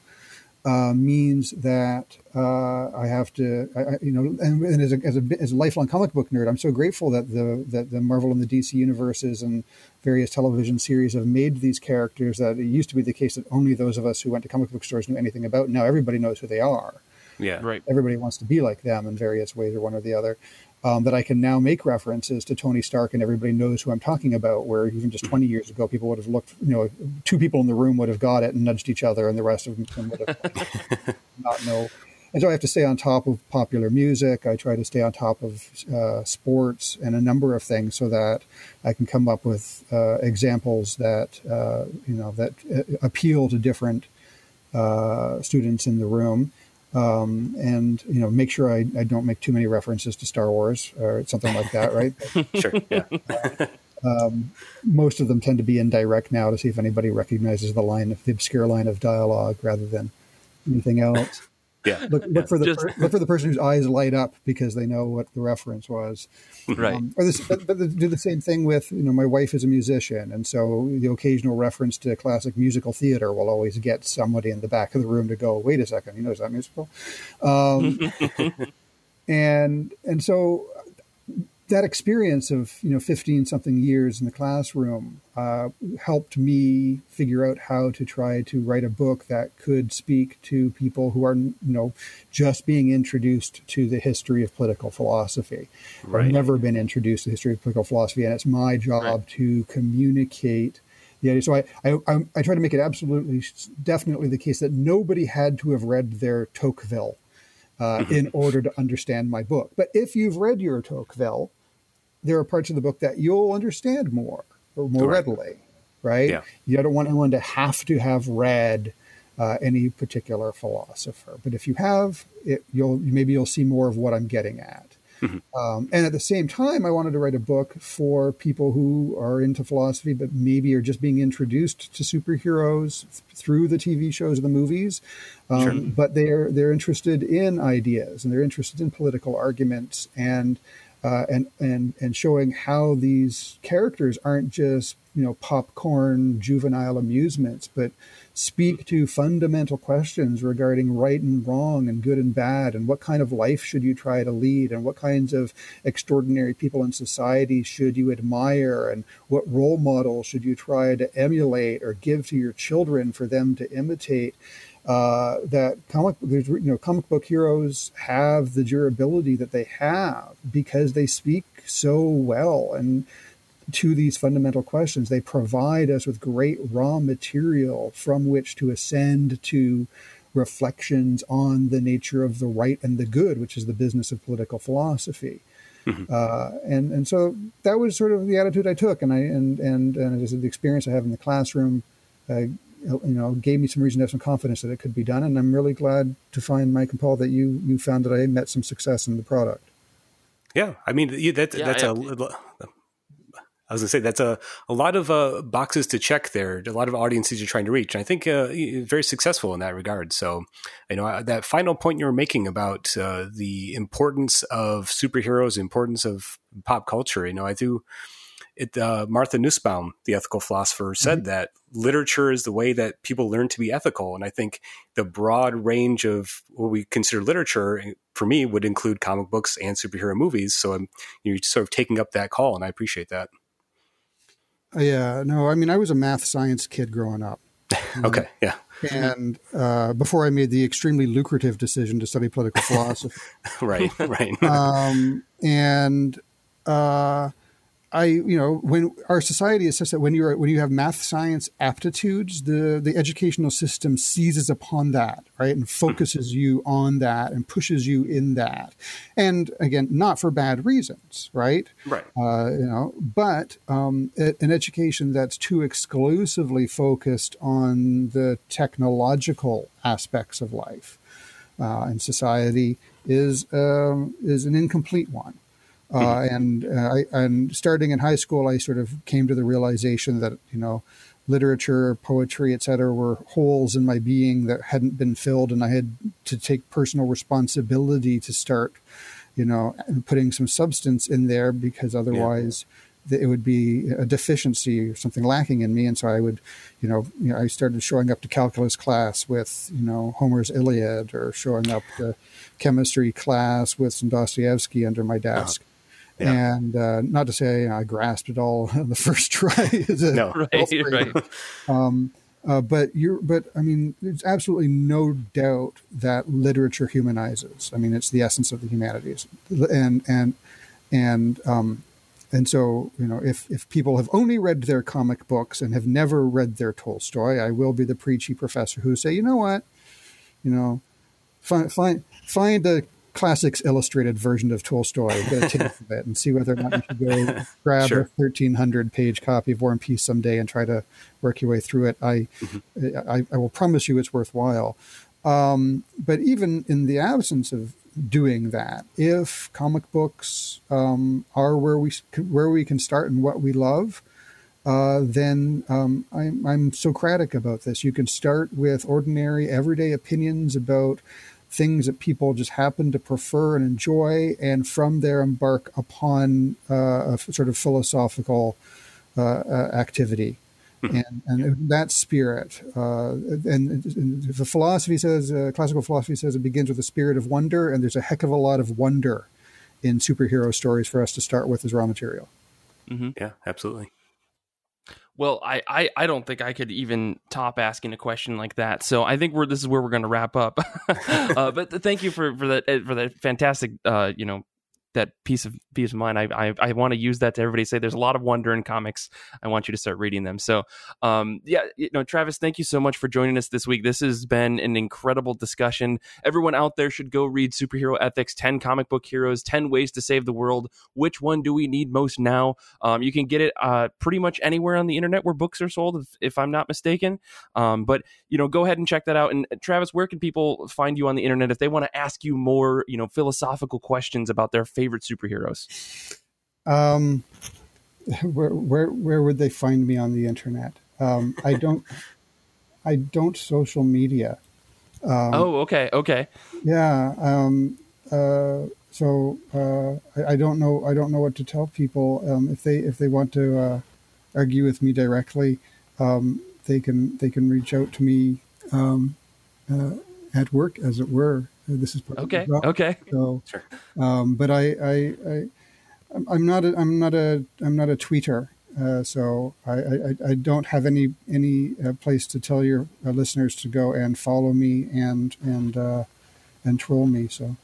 uh, means that uh, I have to, I, you know, and, and as, a, as, a, as, a, lifelong comic book nerd, I'm so grateful that the that the Marvel and the DC universes and various television series have made these characters that it used to be the case that only those of us who went to comic book stores knew anything about. Now everybody knows who they are. Yeah, right. Everybody wants to be like them in various ways, or one or the other um, that I can now make references to Tony Stark and everybody knows who I'm talking about. Where even just 20 years ago, people would have looked, you know, two people in the room would have got it and nudged each other, and the rest of them would have [LAUGHS] not know. And so I have to stay on top of popular music. I try to stay on top of uh, sports and a number of things so that I can come up with uh, examples that uh, you know that uh, appeal to different uh, students in the room um, and you know make sure I, I, don't make too many references to Star Wars or something like that, right? [LAUGHS] sure. Yeah. um, most of them tend to be indirect now to see if anybody recognizes the line of the obscure line of dialogue rather than anything else. Yeah. Look, look for the Just, look for the person whose eyes light up because they know what the reference was. Right. Um, or this, but, but do the same thing with you know my wife is a musician, and so the occasional reference to classic musical theater will always get somebody in the back of the room to go, "Wait a second, you know is that musical?" Um, [LAUGHS] and and so that experience of you know 15 something years in the classroom uh, helped me figure out how to try to write a book that could speak to people who are you know just being introduced to the history of political philosophy right. i've never been introduced to the history of political philosophy and it's my job right. to communicate the idea. So I, I, I try to make it absolutely, definitely the case that nobody had to have read their Tocqueville uh, mm-hmm. in order to understand my book. But if you've read your Tocqueville, there are parts of the book that you'll understand more or more right. readily, right? Yeah. You don't want anyone to have to have read uh, any particular philosopher, but if you have, it, you'll maybe you'll see more of what I'm getting at. Mm-hmm. Um, and at the same time, I wanted to write a book for people who are into philosophy, but maybe are just being introduced to superheroes th- through the TV shows, and the movies. Um, sure. But they're they're interested in ideas and they're interested in political arguments and uh, and and and showing how these characters aren't just you know popcorn juvenile amusements, but speak to fundamental questions regarding right and wrong and good and bad, and what kind of life should you try to lead, and what kinds of extraordinary people in society should you admire, and what role models should you try to emulate or give to your children for them to imitate uh, that comic there's you know comic book heroes have the durability that they have because they speak so well and to these fundamental questions. They provide us with great raw material from which to ascend to reflections on the nature of the right and the good which is the business of political philosophy. Mm-hmm. uh, and and so that was sort of the attitude I took. And I and and and as the experience I have in the classroom. Uh, you know gave me some reason to have some confidence that it could be done and i'm really glad to find mike and paul that you you found that i met some success in the product yeah i mean that, yeah, that's I, a I was going to say that's a, a lot of uh, boxes to check there, a lot of audiences you're trying to reach. And I think uh, very successful in that regard. So, you know, that final point you were making about uh, the importance of superheroes, importance of pop culture, you know, I do it, uh, Martha Nussbaum, the ethical philosopher, said mm-hmm. that literature is the way that people learn to be ethical. And I think the broad range of what we consider literature eh, for me would include comic books and superhero movies. So I'm you're sort of taking up that call, and I appreciate that. Uh, yeah, no, I mean, I was a math science kid growing up. [LAUGHS] okay, yeah. And uh, before I made the extremely lucrative decision to study political philosophy. [LAUGHS] right, [LAUGHS] right. um, and uh, I, you know, when our society is such that when you're when you have math science aptitudes, the the educational system seizes upon that, right, and focuses you on that and pushes you in that, and again, not for bad reasons, right? Right. Uh, you know, but um, an education that's too exclusively focused on the technological aspects of life uh, and society is um, is an incomplete one. Uh, mm-hmm. and uh, I, and starting in high school, I sort of came to the realization that you know, literature, poetry, etc., were holes in my being that hadn't been filled, and I had to take personal responsibility to start, you know, putting some substance in there because otherwise. Yeah. It would be a deficiency or something lacking in me, and so I would, you know, you know, I started showing up to calculus class with, you know, Homer's Iliad, or showing up to chemistry class with some Dostoevsky under my desk. Yeah. And uh, not to say I grasped it all [LAUGHS] on the first try. [LAUGHS] no, right, right. Um, uh, but you're, but I mean, there's absolutely no doubt that literature humanizes. I mean, it's the essence of the humanities, and and and um, and so you know, if if people have only read their comic books and have never read their Tolstoy, I will be the preachy professor who say, you know what, you know, find find find a classics illustrated version of Tolstoy, get a taste of it, and see whether or not you should go [LAUGHS] grab sure. a thirteen hundred page copy of War and Peace someday and try to work your way through it. I, mm-hmm. I, I, will promise you it's worthwhile. Um, but even in the absence of doing that, if comic books um, are where we where we can start and what we love. Uh, then um, I'm, I'm Socratic about this. You can start with ordinary, everyday opinions about things that people just happen to prefer and enjoy, and from there embark upon uh, a sort of philosophical uh, uh activity. Mm-hmm. And, and that spirit, uh, and, and, the philosophy says, uh, classical philosophy says it begins with a spirit of wonder, and there's a heck of a lot of wonder in superhero stories for us to start with as raw material. Mm-hmm. Yeah, absolutely. Well, I, I, I don't think I could even top asking a question like that. So I think we're this is where we're going to wrap up. [LAUGHS] uh, but thank you for for that for that fantastic uh, you know that piece of peace of mind. I I, I want to use that to everybody. Say there's a lot of wonder in comics. I want you to start reading them. So, um, yeah, you know, Travis, thank you so much for joining us this week. This has been an incredible discussion. Everyone out there should go read Superhero Ethics: Ten Comic Book Heroes, Ten Ways to Save the World. Which one do we need most now? Um, you can get it uh, pretty much anywhere on the internet where books are sold, if, if I'm not mistaken. Um, but you know, go ahead and check that out. And Travis, where can people find you on the internet if they want to ask you more, you know, philosophical questions about their favorite superheroes? Um, where where where would they find me on the internet? Um, I don't I don't social media. Um, oh, okay, okay. Yeah. Um, uh, so uh, I, I, don't know. I don't know what to tell people um, if they if they want to uh, argue with me directly. Um, they can they can reach out to me um, uh, at work, as it were. This is okay. Okay. So, sure. um, but I, I, I, I'm not a, I'm not a, I'm not a tweeter. Uh, so I, I, I, don't have any any uh, place to tell your uh, listeners to go and follow me and and uh, and troll me. So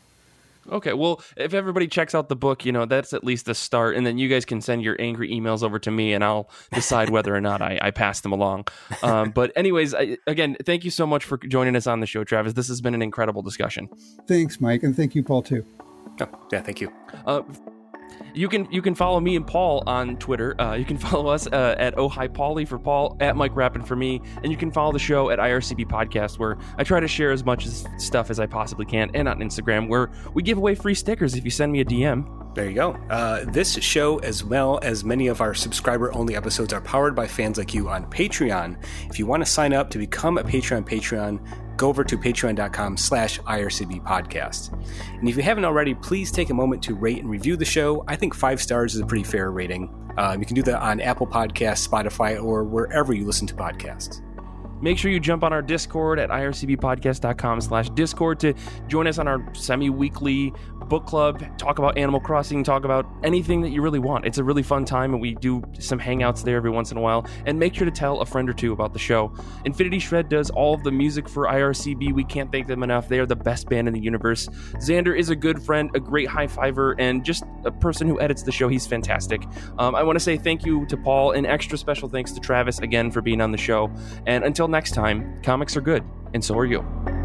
Okay, well, if everybody checks out the book, you know that's at least a start, and then you guys can send your angry emails over to me, and I'll decide whether or not I, I pass them along. Um, but, anyways, I, again, thank you so much for joining us on the show, Travis. This has been an incredible discussion. Thanks, Mike, and thank you, Paul, too. Oh, yeah, thank you. Uh, you can you can follow me and Paul on Twitter. Uh, you can [LAUGHS] follow us uh, at Oh Hi Paulie for Paul, at Mike Rappin for me, and you can follow the show at IRCB Podcast, where I try to share as much stuff as I possibly can, and on Instagram, where we give away free stickers if you send me a DM. There you go. Uh, this show, as well as many of our subscriber only episodes, are powered by fans like you on Patreon. If you want to sign up to become a Patreon Patreon, go over to patreon.com slash IRCB podcast. And if you haven't already, please take a moment to rate and review the show. I think five stars is a pretty fair rating. Um, you can do that on Apple Podcasts, Spotify, or wherever you listen to podcasts. Make sure you jump on our Discord at ircbpodcast.com slash Discord to join us on our semi-weekly book club, talk about Animal Crossing, talk about anything that you really want. It's a really fun time, and we do some hangouts there every once in a while. And make sure to tell a friend or two about the show. Infinity Shred does all of the music for IRCB. We can't thank them enough. They are the best band in the universe. Xander is a good friend, a great high fiver, and just a person who edits the show. He's fantastic. Um, I want to say thank you to Paul, and extra special thanks to Travis again for being on the show. And until next time, comics are good, and so are you.